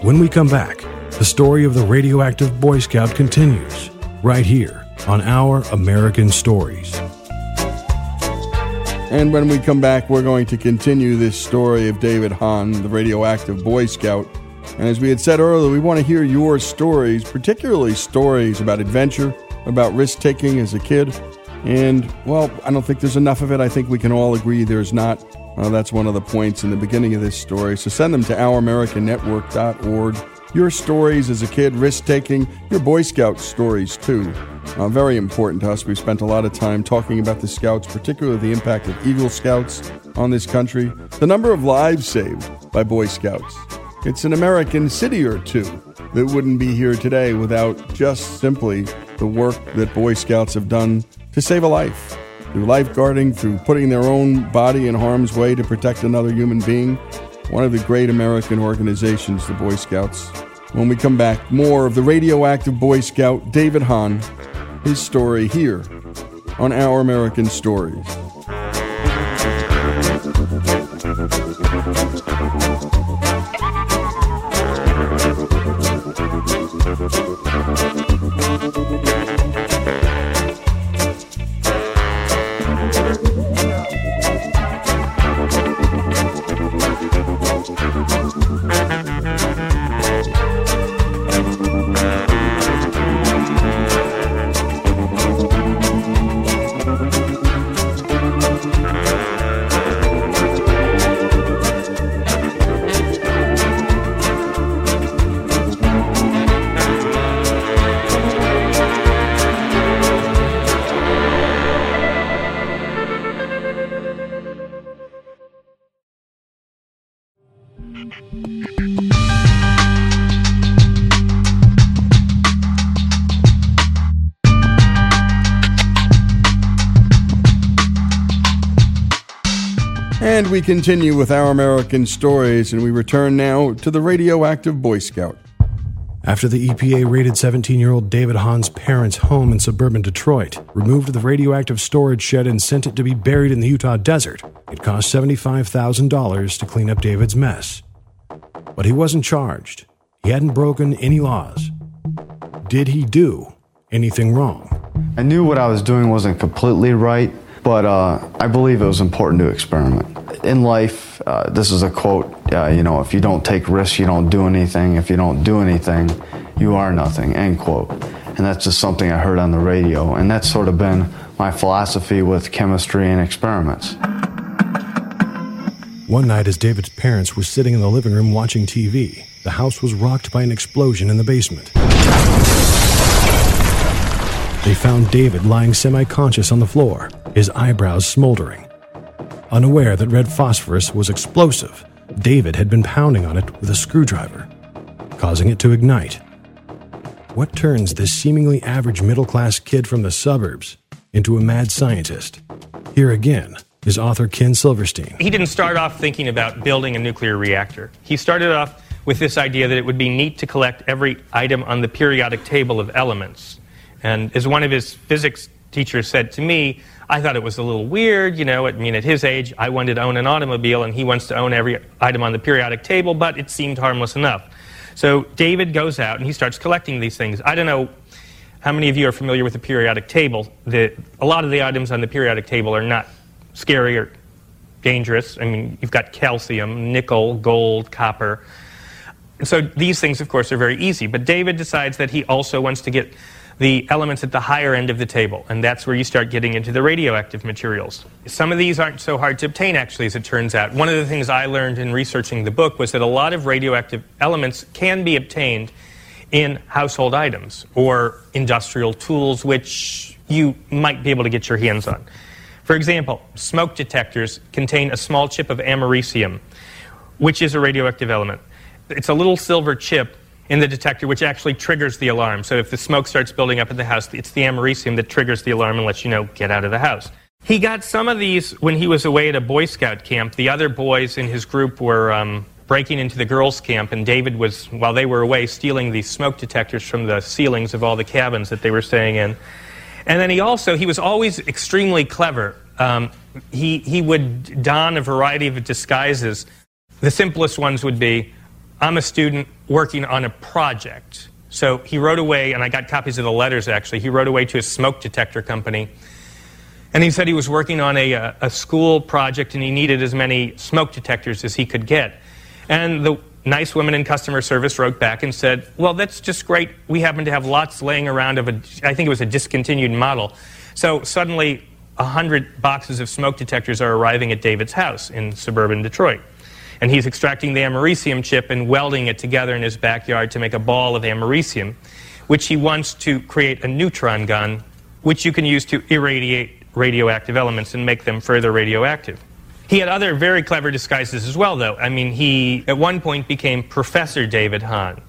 Speaker 19: When we come back, the story of the radioactive Boy Scout continues right here on Our American Stories.
Speaker 1: And when we come back, we're going to continue this story of David Hahn, the radioactive Boy Scout and as we had said earlier, we want to hear your stories, particularly stories about adventure, about risk taking as a kid. And, well, I don't think there's enough of it. I think we can all agree there's not. Uh, that's one of the points in the beginning of this story. So send them to ouramericannetwork.org. Your stories as a kid, risk taking, your Boy Scout stories too. Uh, very important to us. We've spent a lot of time talking about the Scouts, particularly the impact of Eagle Scouts on this country, the number of lives saved by Boy Scouts. It's an American city or two that wouldn't be here today without just simply the work that Boy Scouts have done to save a life. Through lifeguarding, through putting their own body in harm's way to protect another human being. One of the great American organizations, the Boy Scouts. When we come back, more of the radioactive Boy Scout, David Hahn, his story here on Our American Stories. We continue with our American stories, and we return now to the radioactive Boy Scout.
Speaker 19: After the EPA raided 17 year old David Hahn's parents' home in suburban Detroit, removed the radioactive storage shed, and sent it to be buried in the Utah desert, it cost $75,000 to clean up David's mess. But he wasn't charged. He hadn't broken any laws. Did he do anything wrong?
Speaker 20: I knew what I was doing wasn't completely right, but uh, I believe it was important to experiment. In life, uh, this is a quote, uh, you know, if you don't take risks, you don't do anything. If you don't do anything, you are nothing, end quote. And that's just something I heard on the radio. And that's sort of been my philosophy with chemistry and experiments.
Speaker 19: One night, as David's parents were sitting in the living room watching TV, the house was rocked by an explosion in the basement. they found David lying semi conscious on the floor, his eyebrows smoldering. Unaware that red phosphorus was explosive, David had been pounding on it with a screwdriver, causing it to ignite. What turns this seemingly average middle class kid from the suburbs into a mad scientist? Here again is author Ken Silverstein.
Speaker 23: He didn't start off thinking about building a nuclear reactor. He started off with this idea that it would be neat to collect every item on the periodic table of elements. And as one of his physics teachers said to me, I thought it was a little weird. You know, I mean, at his age, I wanted to own an automobile, and he wants to own every item on the periodic table, but it seemed harmless enough. So David goes out and he starts collecting these things. I don't know how many of you are familiar with the periodic table. The, a lot of the items on the periodic table are not scary or dangerous. I mean, you've got calcium, nickel, gold, copper. So these things, of course, are very easy. But David decides that he also wants to get the elements at the higher end of the table, and that's where you start getting into the radioactive materials. Some of these aren't so hard to obtain, actually, as it turns out. One of the things I learned in researching the book was that a lot of radioactive elements can be obtained in household items or industrial tools, which you might be able to get your hands on. For example, smoke detectors contain a small chip of americium, which is a radioactive element. It's a little silver chip in the detector, which actually triggers the alarm. So if the smoke starts building up in the house, it's the americium that triggers the alarm and lets you know, get out of the house. He got some of these when he was away at a Boy Scout camp. The other boys in his group were um, breaking into the girls' camp, and David was, while they were away, stealing these smoke detectors from the ceilings of all the cabins that they were staying in. And then he also, he was always extremely clever. Um, he, he would don a variety of disguises. The simplest ones would be I'm a student working on a project. So he wrote away, and I got copies of the letters actually. He wrote away to a smoke detector company. And he said he was working on a, uh, a school project and he needed as many smoke detectors as he could get. And the nice woman in customer service wrote back and said, Well, that's just great. We happen to have lots laying around of a, I think it was a discontinued model. So suddenly, 100 boxes of smoke detectors are arriving at David's house in suburban Detroit. And he's extracting the americium chip and welding it together in his backyard to make a ball of americium, which he wants to create a neutron gun, which you can use to irradiate radioactive elements and make them further radioactive. He had other very clever disguises as well, though. I mean, he at one point became Professor David Hahn,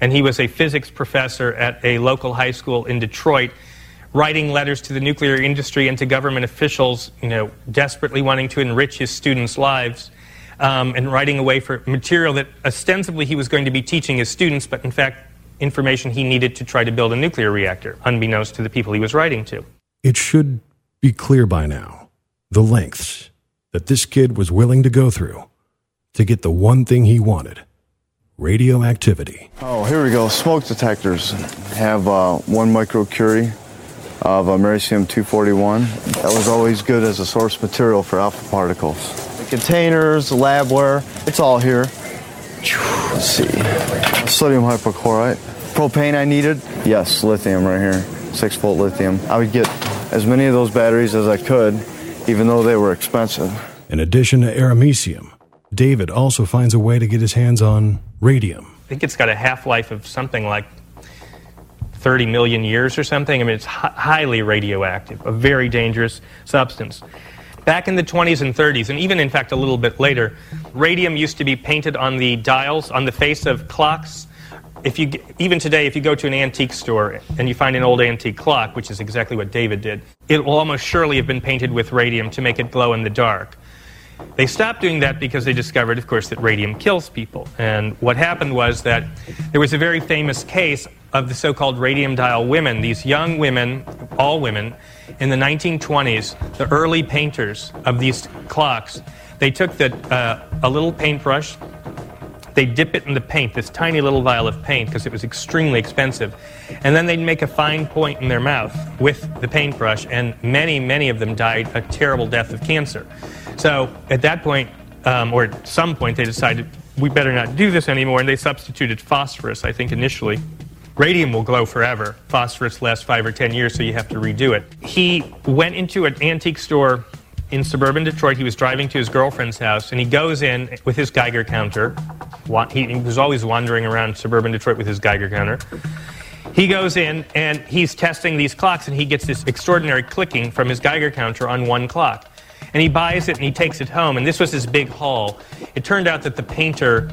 Speaker 23: and he was a physics professor at a local high school in Detroit, writing letters to the nuclear industry and to government officials, you know, desperately wanting to enrich his students' lives um, and writing away for material that ostensibly he was going to be teaching his students, but in fact, information he needed to try to build a nuclear reactor, unbeknownst to the people he was writing to.
Speaker 19: It should be clear by now the lengths that this kid was willing to go through to get the one thing he wanted radioactivity.
Speaker 20: Oh, here we go. Smoke detectors have uh, one microcurie of americium 241. That was always good as a source material for alpha particles containers, labware, it's all here. Let's see. Sodium hypochlorite. Propane I needed? Yes, lithium right here. Six volt lithium. I would get as many of those batteries as I could, even though they were expensive.
Speaker 19: In addition to americium, David also finds a way to get his hands on radium.
Speaker 23: I think it's got a half life of something like 30 million years or something. I mean, it's highly radioactive, a very dangerous substance. Back in the 20s and 30s, and even in fact a little bit later, radium used to be painted on the dials, on the face of clocks. If you, even today, if you go to an antique store and you find an old antique clock, which is exactly what David did, it will almost surely have been painted with radium to make it glow in the dark. They stopped doing that because they discovered, of course, that radium kills people. And what happened was that there was a very famous case of the so called radium dial women, these young women, all women, in the 1920s, the early painters of these clocks, they took the, uh, a little paintbrush, they dip it in the paint, this tiny little vial of paint, because it was extremely expensive. And then they'd make a fine point in their mouth with the paintbrush, and many, many of them died a terrible death of cancer. So at that point, um, or at some point, they decided we better not do this anymore, and they substituted phosphorus, I think, initially. Radium will glow forever. Phosphorus lasts five or ten years, so you have to redo it. He went into an antique store in suburban Detroit. He was driving to his girlfriend's house, and he goes in with his Geiger counter. He was always wandering around suburban Detroit with his Geiger counter. He goes in and he's testing these clocks, and he gets this extraordinary clicking from his Geiger counter on one clock. And he buys it and he takes it home, and this was his big haul. It turned out that the painter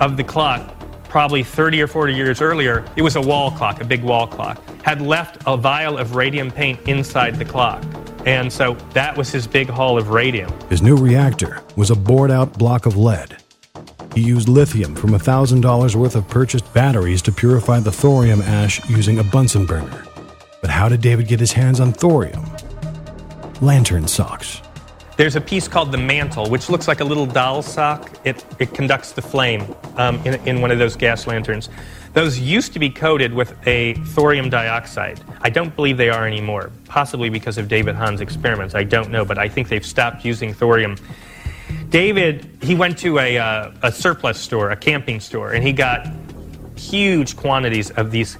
Speaker 23: of the clock, probably 30 or 40 years earlier, it was a wall clock, a big wall clock, had left a vial of radium paint inside the clock. And so that was his big haul of radium.
Speaker 19: His new reactor was a bored out block of lead. He used lithium from $1,000 worth of purchased batteries to purify the thorium ash using a Bunsen burner. But how did David get his hands on thorium? Lantern socks.
Speaker 23: There's a piece called the mantle, which looks like a little doll sock. It, it conducts the flame um, in, in one of those gas lanterns. Those used to be coated with a thorium dioxide. I don't believe they are anymore, possibly because of David Hahn's experiments. I don't know, but I think they've stopped using thorium. David, he went to a, uh, a surplus store, a camping store, and he got huge quantities of these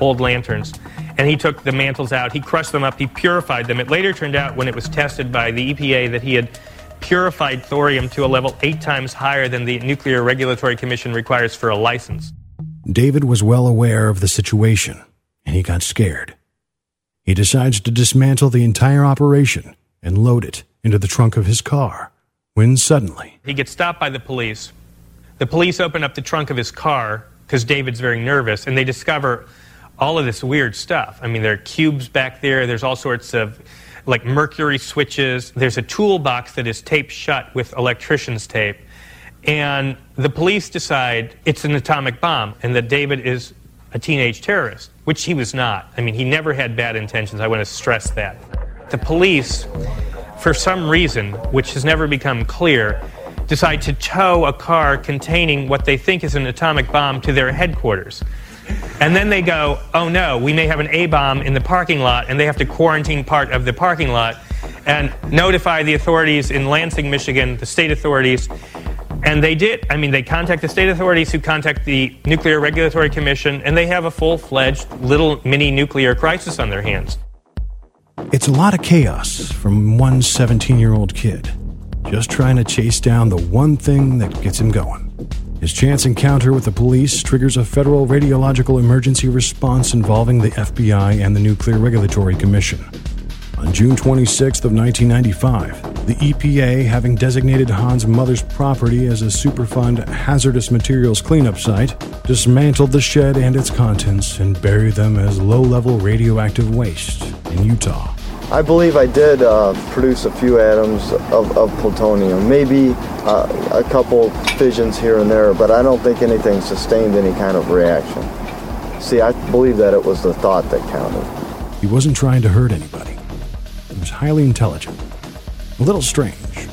Speaker 23: old lanterns. And he took the mantles out, he crushed them up, he purified them. It later turned out, when it was tested by the EPA, that he had purified thorium to a level eight times higher than the Nuclear Regulatory Commission requires for a license.
Speaker 19: David was well aware of the situation, and he got scared. He decides to dismantle the entire operation and load it into the trunk of his car, when suddenly
Speaker 23: He gets stopped by the police. The police open up the trunk of his car because David's very nervous, and they discover all of this weird stuff. I mean, there are cubes back there, there's all sorts of like mercury switches, there's a toolbox that is taped shut with electrician's tape. And the police decide it's an atomic bomb and that David is a teenage terrorist, which he was not. I mean, he never had bad intentions. I want to stress that. The police, for some reason, which has never become clear, decide to tow a car containing what they think is an atomic bomb to their headquarters. And then they go, oh no, we may have an A bomb in the parking lot, and they have to quarantine part of the parking lot and notify the authorities in Lansing, Michigan, the state authorities. And they did. I mean, they contact the state authorities who contact the Nuclear Regulatory Commission, and they have a full fledged little mini nuclear crisis on their hands.
Speaker 19: it's a lot of chaos from one 17 year old kid, just trying to chase down the one thing that gets him going. His chance encounter with the police triggers a federal radiological emergency response involving the FBI and the Nuclear Regulatory Commission. On June 26 of 1995, the EPA, having designated Hahn's mother's property as a Superfund hazardous materials cleanup site, dismantled the shed and its contents and buried them as low-level radioactive waste in Utah.
Speaker 20: I believe I did uh, produce a few atoms of, of plutonium, maybe uh, a couple fissions here and there, but I don't think anything sustained any kind of reaction. See, I believe that it was the thought that counted.
Speaker 19: He wasn't trying to hurt anybody. He was highly intelligent, a little strange,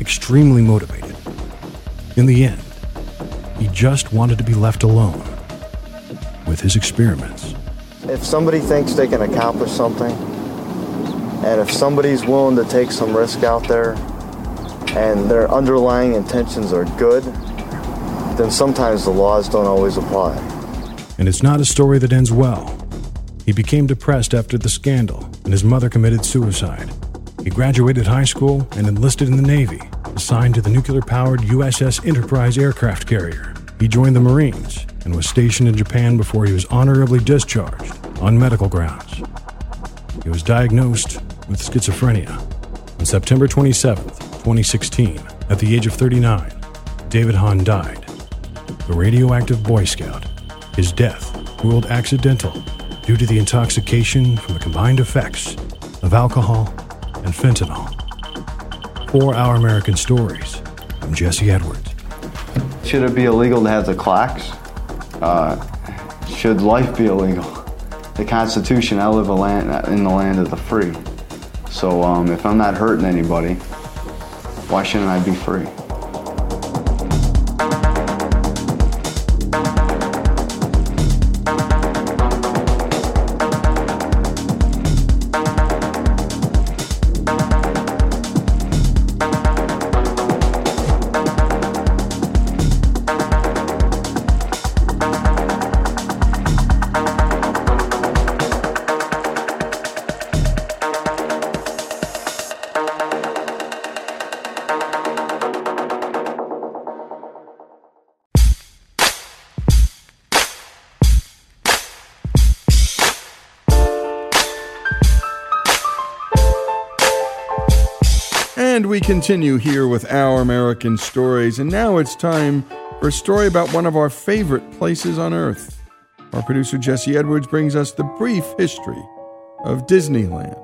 Speaker 19: extremely motivated. In the end, he just wanted to be left alone with his experiments.
Speaker 20: If somebody thinks they can accomplish something, and if somebody's willing to take some risk out there, and their underlying intentions are good, then sometimes the laws don't always apply.
Speaker 19: And it's not a story that ends well. He became depressed after the scandal, and his mother committed suicide. He graduated high school and enlisted in the Navy, assigned to the nuclear powered USS Enterprise aircraft carrier. He joined the Marines and was stationed in Japan before he was honorably discharged on medical grounds. He was diagnosed with schizophrenia. On September 27, 2016, at the age of 39, David Hahn died. The radioactive Boy Scout. His death ruled accidental due to the intoxication from the combined effects of alcohol and fentanyl. For Our American Stories, I'm Jesse Edwards.
Speaker 20: Should it be illegal to have the clocks? Uh, should life be illegal? The Constitution, I live land, in the land of the free. So um, if I'm not hurting anybody, why shouldn't I be free?
Speaker 1: Continue here with Our American Stories, and now it's time for a story about one of our favorite places on earth. Our producer Jesse Edwards brings us the brief history of Disneyland,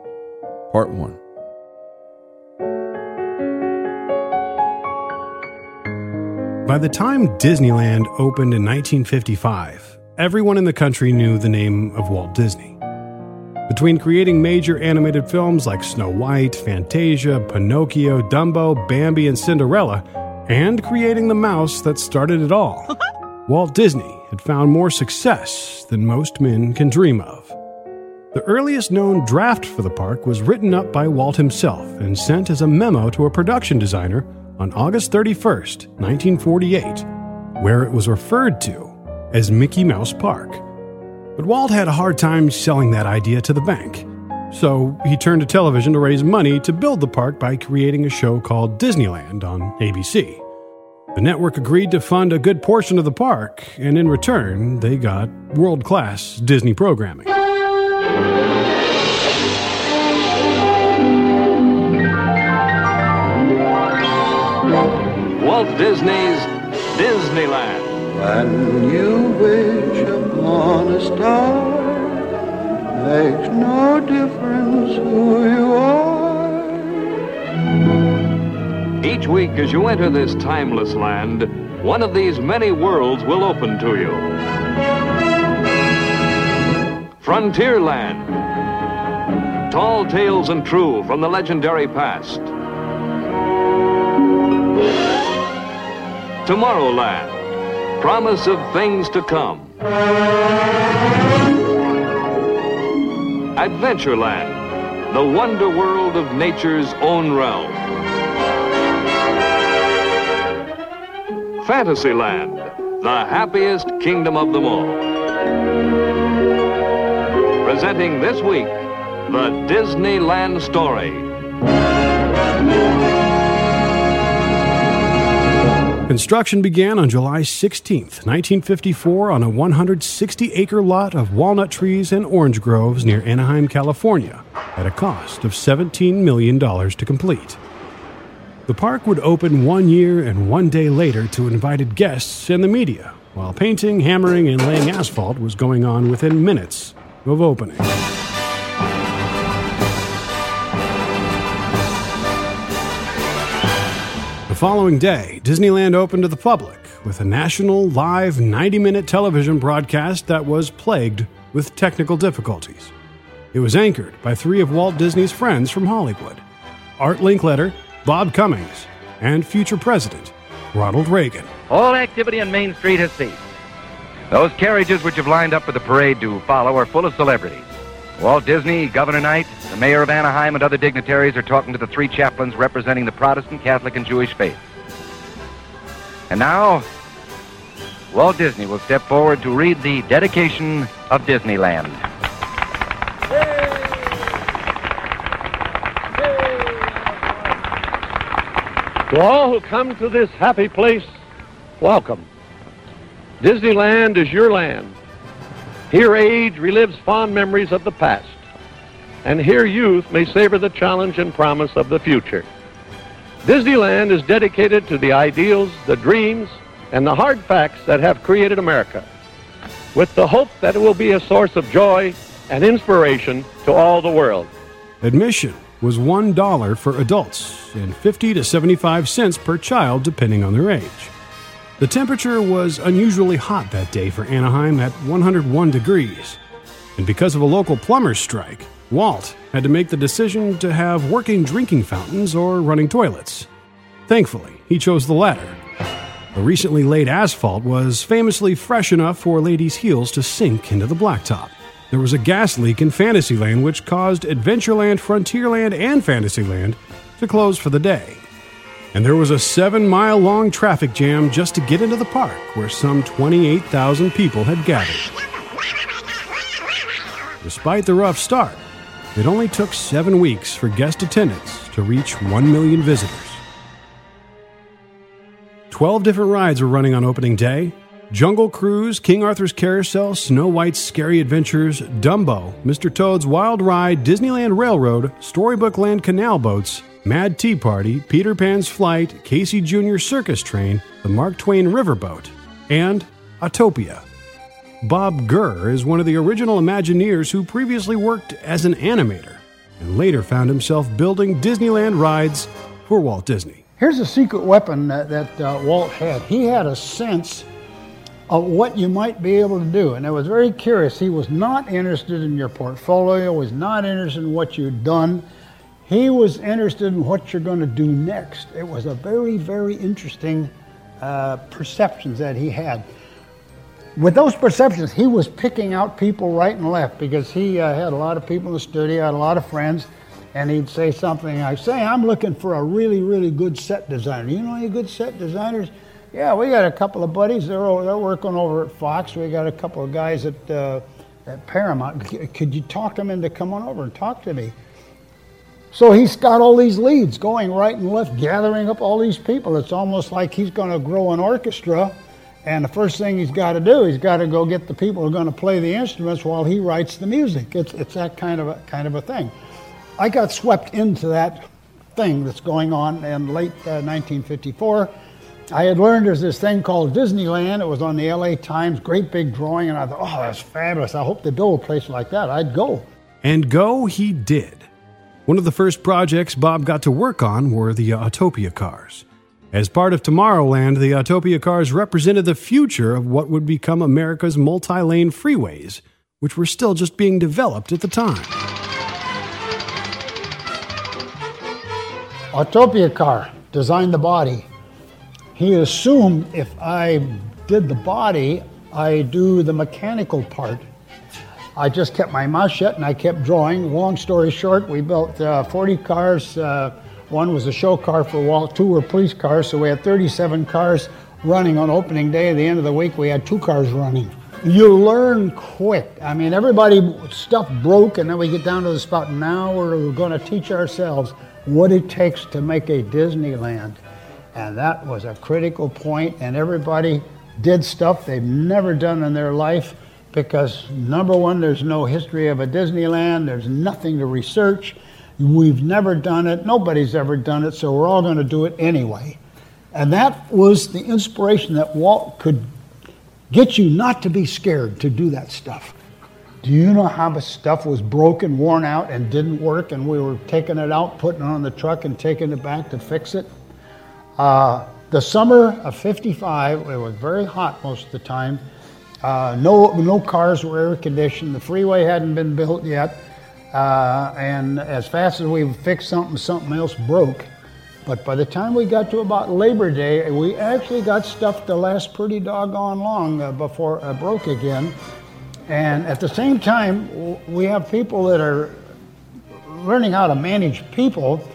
Speaker 1: Part 1.
Speaker 19: By the time Disneyland opened in 1955, everyone in the country knew the name of Walt Disney. Between creating major animated films like Snow White, Fantasia, Pinocchio, Dumbo, Bambi, and Cinderella, and creating the mouse that started it all, Walt Disney had found more success than most men can dream of. The earliest known draft for the park was written up by Walt himself and sent as a memo to a production designer on August 31, 1948, where it was referred to as Mickey Mouse Park. But Walt had a hard time selling that idea to the bank. So he turned to television to raise money to build the park by creating a show called Disneyland on ABC. The network agreed to fund a good portion of the park, and in return, they got world class Disney programming.
Speaker 24: Walt Disney's Disneyland.
Speaker 22: When you wish upon a star, makes no difference who you are.
Speaker 24: Each week as you enter this timeless land, one of these many worlds will open to you. Frontierland. Tall tales and true from the legendary past. Tomorrowland. Promise of things to come. Adventureland. The wonder world of nature's own realm. Fantasyland. The happiest kingdom of them all. Presenting this week, the Disneyland Story.
Speaker 19: Construction began on July 16, 1954, on a 160 acre lot of walnut trees and orange groves near Anaheim, California, at a cost of $17 million to complete. The park would open one year and one day later to invited guests and the media, while painting, hammering, and laying asphalt was going on within minutes of opening. Following day, Disneyland opened to the public with a national live 90 minute television broadcast that was plagued with technical difficulties. It was anchored by three of Walt Disney's friends from Hollywood Art Linkletter, Bob Cummings, and future President Ronald Reagan.
Speaker 25: All activity on Main Street has ceased. Those carriages which have lined up for the parade to follow are full of celebrities. Walt Disney, Governor Knight, the mayor of Anaheim, and other dignitaries are talking to the three chaplains representing the Protestant, Catholic, and Jewish faith. And now, Walt Disney will step forward to read the dedication of Disneyland.
Speaker 26: To all who come to this happy place, welcome. Disneyland is your land. Here age relives fond memories of the past, and here youth may savor the challenge and promise of the future. Disneyland is dedicated to the ideals, the dreams, and the hard facts that have created America, with the hope that it will be a source of joy and inspiration to all the world.
Speaker 19: Admission was $1 for adults and 50 to 75 cents per child depending on their age. The temperature was unusually hot that day for Anaheim at 101 degrees. And because of a local plumber's strike, Walt had to make the decision to have working drinking fountains or running toilets. Thankfully, he chose the latter. The recently laid asphalt was famously fresh enough for ladies' heels to sink into the blacktop. There was a gas leak in Fantasyland which caused Adventureland, Frontierland, and Fantasyland to close for the day. And there was a seven mile long traffic jam just to get into the park where some 28,000 people had gathered. Despite the rough start, it only took seven weeks for guest attendance to reach 1 million visitors. Twelve different rides were running on opening day Jungle Cruise, King Arthur's Carousel, Snow White's Scary Adventures, Dumbo, Mr. Toad's Wild Ride, Disneyland Railroad, Storybook Land Canal Boats, Mad Tea Party, Peter Pan's Flight, Casey Jr. Circus Train, the Mark Twain Riverboat, and Autopia. Bob Gurr is one of the original Imagineers who previously worked as an animator and later found himself building Disneyland rides for Walt Disney.
Speaker 27: Here's a secret weapon that, that uh, Walt had. He had a sense of what you might be able to do, and I was very curious. He was not interested in your portfolio, was not interested in what you'd done. He was interested in what you're going to do next. It was a very, very interesting uh, perceptions that he had. With those perceptions, he was picking out people right and left because he uh, had a lot of people in the studio, had a lot of friends, and he'd say something. I say, I'm looking for a really, really good set designer. You know any good set designers? Yeah, we got a couple of buddies. They're over, they're working over at Fox. We got a couple of guys at uh, at Paramount. Could you talk them into coming over and talk to me? So he's got all these leads going right and left, gathering up all these people. It's almost like he's going to grow an orchestra, and the first thing he's got to do, he's got to go get the people who are going to play the instruments while he writes the music. It's, it's that kind of a, kind of a thing. I got swept into that thing that's going on in late uh, 1954. I had learned there's this thing called Disneyland. It was on the LA Times, great big drawing, and I thought, oh, that's fabulous. I hope they build a place like that. I'd go.
Speaker 19: And go he did. One of the first projects Bob got to work on were the uh, Autopia cars. As part of Tomorrowland, the Autopia cars represented the future of what would become America's multi lane freeways, which were still just being developed at the time.
Speaker 27: Autopia car designed the body. He assumed if I did the body, I do the mechanical part. I just kept my mouth shut and I kept drawing. Long story short, we built uh, 40 cars. Uh, one was a show car for Walt, two were police cars, so we had 37 cars running on opening day. At the end of the week, we had two cars running. You learn quick. I mean, everybody, stuff broke, and then we get down to the spot. Now we're going to teach ourselves what it takes to make a Disneyland. And that was a critical point, and everybody did stuff they've never done in their life because number one, there's no history of a Disneyland, there's nothing to research. We've never done it, nobody's ever done it, so we're all going to do it anyway. And that was the inspiration that Walt could get you not to be scared to do that stuff. Do you know how much stuff was broken, worn out, and didn't work, and we were taking it out, putting it on the truck, and taking it back to fix it? Uh, the summer of 55, it was very hot most of the time. Uh, no, no cars were air conditioned. The freeway hadn't been built yet. Uh, and as fast as we fixed something, something else broke. But by the time we got to about Labor Day, we actually got stuff to last pretty doggone long uh, before it broke again. And at the same time, we have people that are learning how to manage people,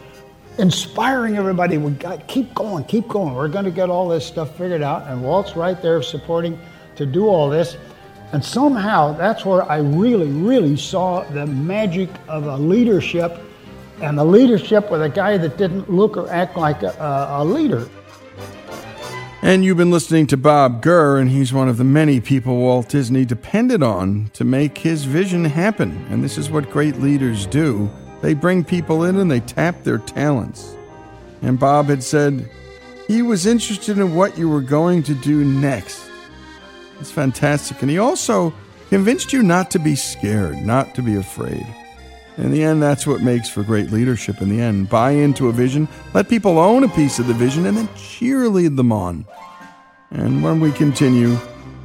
Speaker 27: inspiring everybody. We got keep going, keep going. We're going to get all this stuff figured out. And Walt's right there supporting to do all this. And somehow that's where I really, really saw the magic of a leadership and the leadership with a guy that didn't look or act like a, a leader.
Speaker 1: And you've been listening to Bob Gurr, and he's one of the many people Walt Disney depended on to make his vision happen. And this is what great leaders do they bring people in and they tap their talents. And Bob had said he was interested in what you were going to do next. It's fantastic. And he also convinced you not to be scared, not to be afraid. In the end, that's what makes for great leadership. In the end, buy into a vision, let people own a piece of the vision, and then cheerlead them on. And when we continue,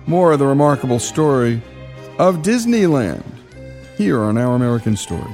Speaker 1: more of the remarkable story of Disneyland here on Our American Story.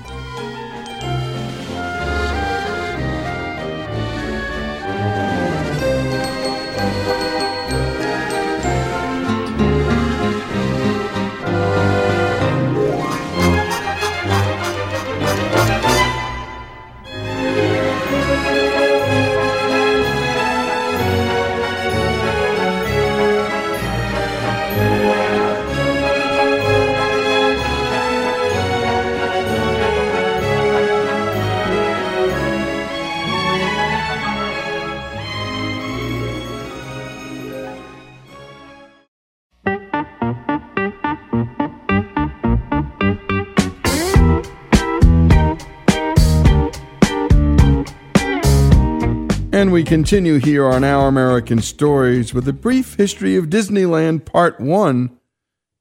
Speaker 1: Continue here on Our American Stories with a brief history of Disneyland Part 1.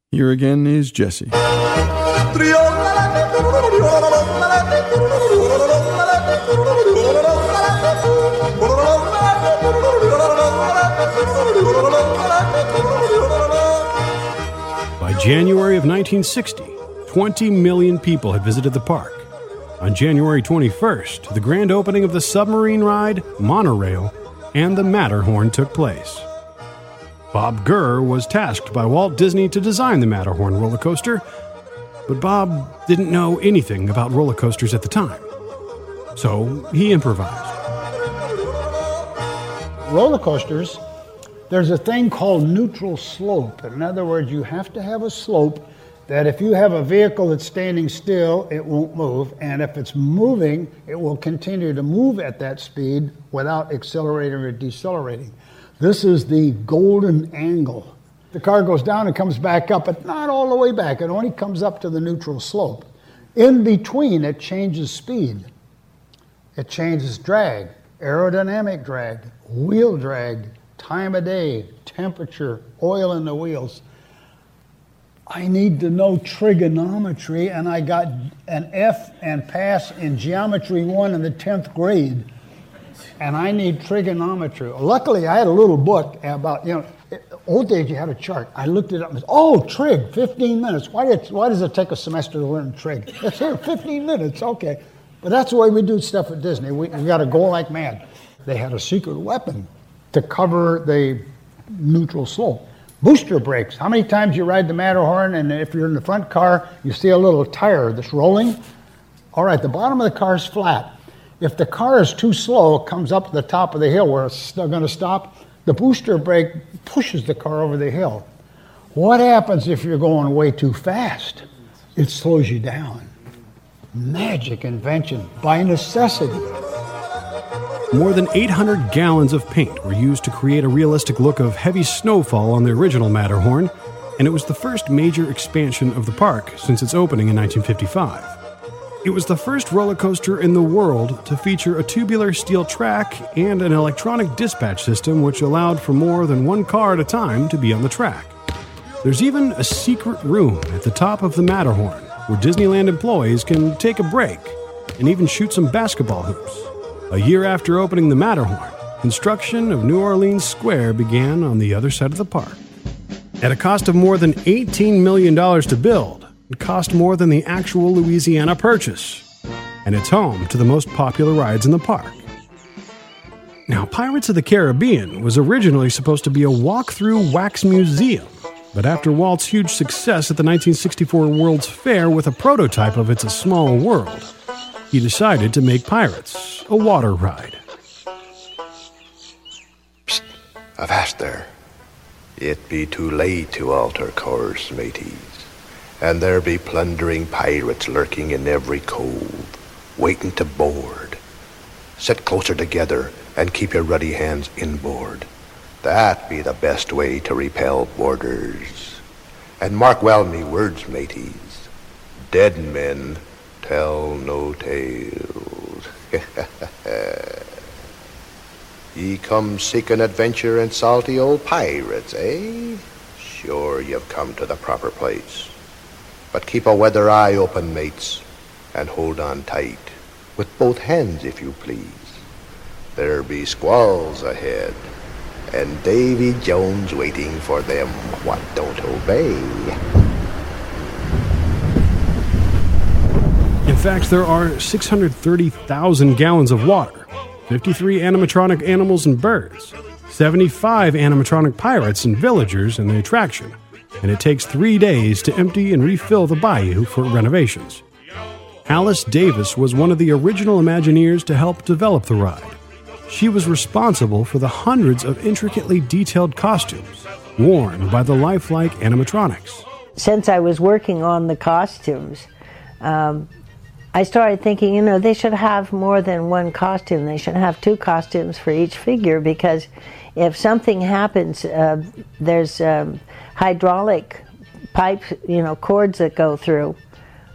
Speaker 1: Here again is Jesse.
Speaker 19: By January of 1960, 20 million people had visited the park. On January 21st, the grand opening of the submarine ride, monorail, and the Matterhorn took place. Bob Gurr was tasked by Walt Disney to design the Matterhorn roller coaster, but Bob didn't know anything about roller coasters at the time. So he improvised.
Speaker 27: roller coasters, there's a thing called neutral slope. In other words, you have to have a slope that if you have a vehicle that's standing still, it won't move, and if it's moving, it will continue to move at that speed without accelerating or decelerating. This is the golden angle. The car goes down and comes back up, but not all the way back. It only comes up to the neutral slope. In between, it changes speed. It changes drag, aerodynamic drag, wheel drag, time of day, temperature, oil in the wheels. I need to know trigonometry, and I got an F and pass in geometry one in the 10th grade. And I need trigonometry. Luckily, I had a little book about, you know, old days you had a chart. I looked it up and said, oh, trig, 15 minutes. Why, did, why does it take a semester to learn trig? It's here, 15 minutes, okay. But that's the way we do stuff at Disney. We, we got to go like mad. They had a secret weapon to cover the neutral slope. Booster brakes. How many times you ride the Matterhorn and if you're in the front car, you see a little tire that's rolling? All right, the bottom of the car is flat. If the car is too slow, comes up to the top of the hill where it's going to stop, the booster brake pushes the car over the hill. What happens if you're going way too fast? It slows you down. Magic invention by necessity.
Speaker 19: More than 800 gallons of paint were used to create a realistic look of heavy snowfall on the original Matterhorn, and it was the first major expansion of the park since its opening in 1955. It was the first roller coaster in the world to feature a tubular steel track and an electronic dispatch system which allowed for more than one car at a time to be on the track. There's even a secret room at the top of the Matterhorn where Disneyland employees can take a break and even shoot some basketball hoops. A year after opening the Matterhorn, construction of New Orleans Square began on the other side of the park. At a cost of more than $18 million to build, it cost more than the actual Louisiana purchase, and it's home to the most popular rides in the park. Now, Pirates of the Caribbean was originally supposed to be a walk-through wax museum, but after Walt's huge success at the 1964 World's Fair with a prototype of It's a Small World, he decided to make Pirates a water ride.
Speaker 28: Avast there. It be too late to alter course, mateys. And there be plundering pirates lurking in every cove, waiting to board. Sit closer together and keep your ruddy hands inboard. That be the best way to repel boarders. And mark well me words, mateys. Dead men tell no tales. Ye come seeking adventure and salty old pirates, eh? Sure you've come to the proper place. But keep a weather eye open, mates, and hold on tight, with both hands if you please. There be squalls ahead, and Davy Jones waiting for them what don't obey.
Speaker 19: Fact, there are 630,000 gallons of water, 53 animatronic animals and birds, 75 animatronic pirates and villagers in the attraction, and it takes three days to empty and refill the bayou for renovations. Alice Davis was one of the original Imagineers to help develop the ride. She was responsible for the hundreds of intricately detailed costumes worn by the lifelike animatronics.
Speaker 29: Since I was working on the costumes, um, I started thinking, you know, they should have more than one costume. They should have two costumes for each figure because if something happens, uh, there's um, hydraulic pipes, you know, cords that go through.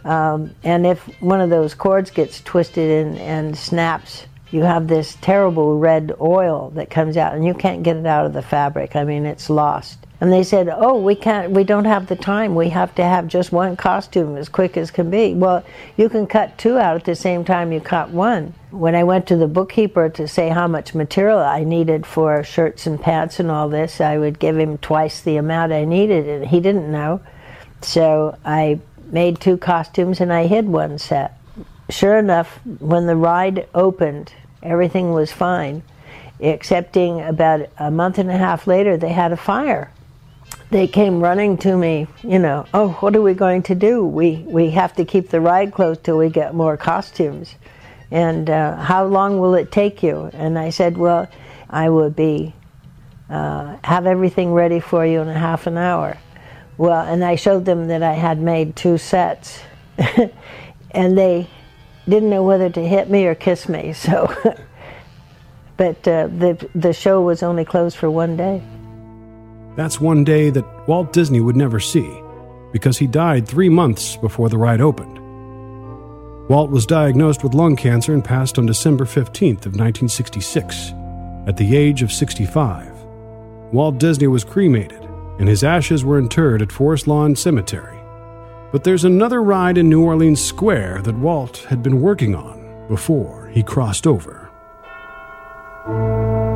Speaker 29: Um, and if one of those cords gets twisted and, and snaps you have this terrible red oil that comes out and you can't get it out of the fabric. I mean, it's lost. And they said, "Oh, we can't we don't have the time. We have to have just one costume as quick as can be." Well, you can cut two out at the same time you cut one. When I went to the bookkeeper to say how much material I needed for shirts and pants and all this, I would give him twice the amount I needed and he didn't know. So I made two costumes and I hid one set. Sure enough, when the ride opened, everything was fine, excepting about a month and a half later, they had a fire. They came running to me, you know, oh, what are we going to do? We, we have to keep the ride closed till we get more costumes. And uh, how long will it take you? And I said, well, I will be, uh, have everything ready for you in a half an hour. Well, and I showed them that I had made two sets. and they didn't know whether to hit me or kiss me. So, but uh, the the show was only closed for one day.
Speaker 19: That's one day that Walt Disney would never see, because he died three months before the ride opened. Walt was diagnosed with lung cancer and passed on December 15th of 1966, at the age of 65. Walt Disney was cremated, and his ashes were interred at Forest Lawn Cemetery. But there's another ride in New Orleans Square that Walt had been working on before he crossed over.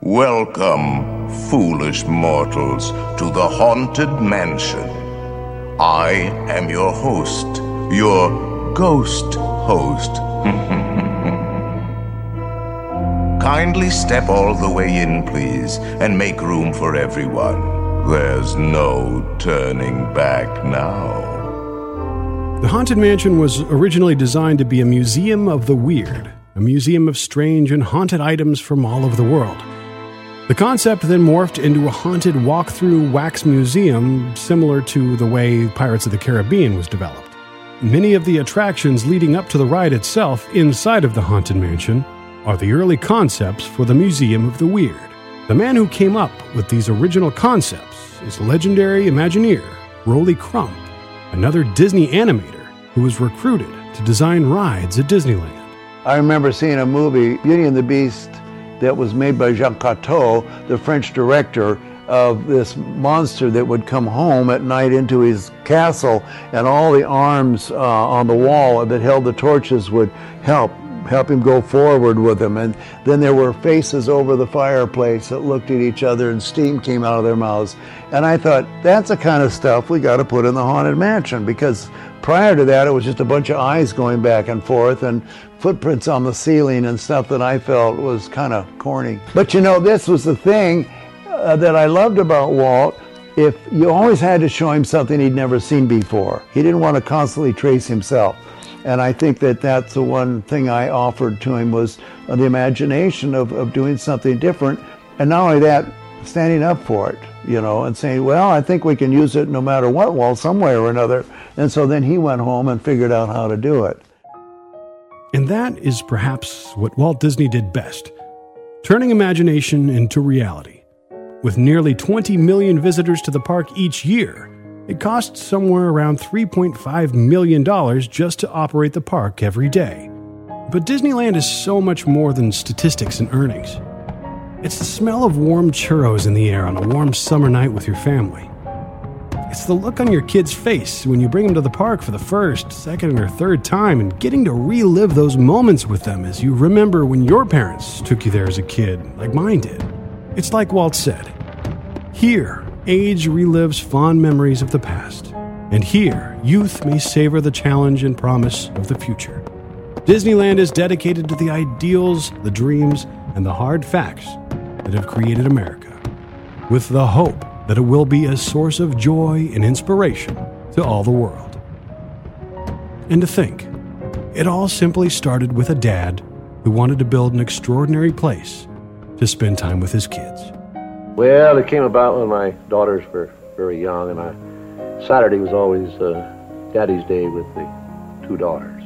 Speaker 30: Welcome, foolish mortals, to the Haunted Mansion. I am your host, your ghost host. Kindly step all the way in, please, and make room for everyone. There's no turning back now.
Speaker 19: The Haunted Mansion was originally designed to be a museum of the weird, a museum of strange and haunted items from all over the world. The concept then morphed into a haunted walk-through wax museum similar to the way Pirates of the Caribbean was developed. Many of the attractions leading up to the ride itself inside of the Haunted Mansion are the early concepts for the Museum of the Weird. The man who came up with these original concepts is legendary Imagineer Rolly Crump, another Disney animator who was recruited to design rides at Disneyland.
Speaker 31: I remember seeing a movie, Beauty and the Beast, that was made by Jacques Cousteau, the French director, of this monster that would come home at night into his castle, and all the arms uh, on the wall that held the torches would help help him go forward with him. And then there were faces over the fireplace that looked at each other, and steam came out of their mouths. And I thought that's the kind of stuff we got to put in the haunted mansion because prior to that, it was just a bunch of eyes going back and forth and footprints on the ceiling and stuff that I felt was kind of corny. But you know, this was the thing uh, that I loved about Walt. If you always had to show him something he'd never seen before, he didn't want to constantly trace himself. And I think that that's the one thing I offered to him was the imagination of, of doing something different. And not only that, standing up for it, you know, and saying, well, I think we can use it no matter what, Walt, some way or another. And so then he went home and figured out how to do it.
Speaker 19: And that is perhaps what Walt Disney did best turning imagination into reality. With nearly 20 million visitors to the park each year, it costs somewhere around $3.5 million just to operate the park every day. But Disneyland is so much more than statistics and earnings. It's the smell of warm churros in the air on a warm summer night with your family. It's the look on your kid's face when you bring them to the park for the first, second, or third time and getting to relive those moments with them as you remember when your parents took you there as a kid, like mine did. It's like Walt said Here, age relives fond memories of the past, and here, youth may savor the challenge and promise of the future. Disneyland is dedicated to the ideals, the dreams, and the hard facts that have created America, with the hope that it will be a source of joy and inspiration to all the world. And to think, it all simply started with a dad who wanted to build an extraordinary place to spend time with his kids.
Speaker 26: Well, it came about when my daughters were very young, and I Saturday was always uh, Daddy's Day with the two daughters.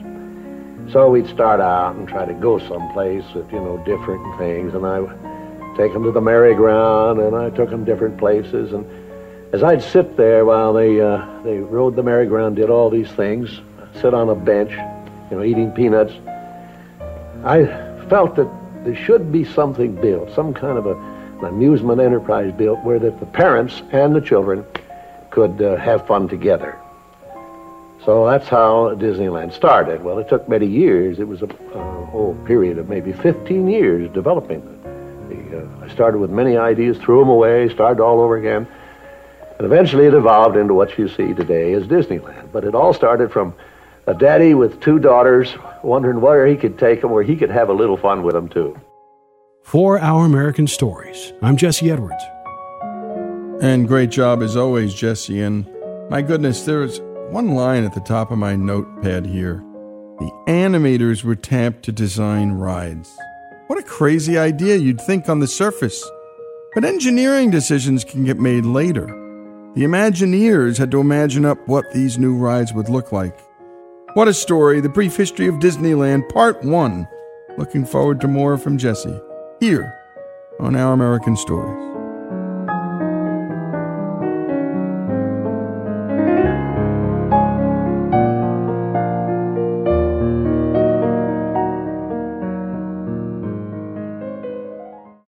Speaker 26: So we'd start out and try to go someplace with you know different things, and I take them to the merry-go-round, and I took them different places, and as I'd sit there while they uh, they rode the merry-go-round, did all these things, sit on a bench, you know, eating peanuts, I felt that there should be something built, some kind of a, an amusement enterprise built where that the parents and the children could uh, have fun together. So that's how Disneyland started. Well, it took many years. It was a, a whole period of maybe 15 years developing. The, uh, I started with many ideas, threw them away, started all over again. And eventually it evolved into what you see today as Disneyland. But it all started from a daddy with two daughters wondering where he could take them, where he could have a little fun with them too.
Speaker 19: For Our American Stories, I'm Jesse Edwards.
Speaker 1: And great job as always, Jesse. And my goodness, there's one line at the top of my notepad here. The animators were tapped to design rides. What a crazy idea you'd think on the surface. But engineering decisions can get made later. The Imagineers had to imagine up what these new rides would look like. What a story, the brief history of Disneyland, part one. Looking forward to more from Jesse here on Our American Stories.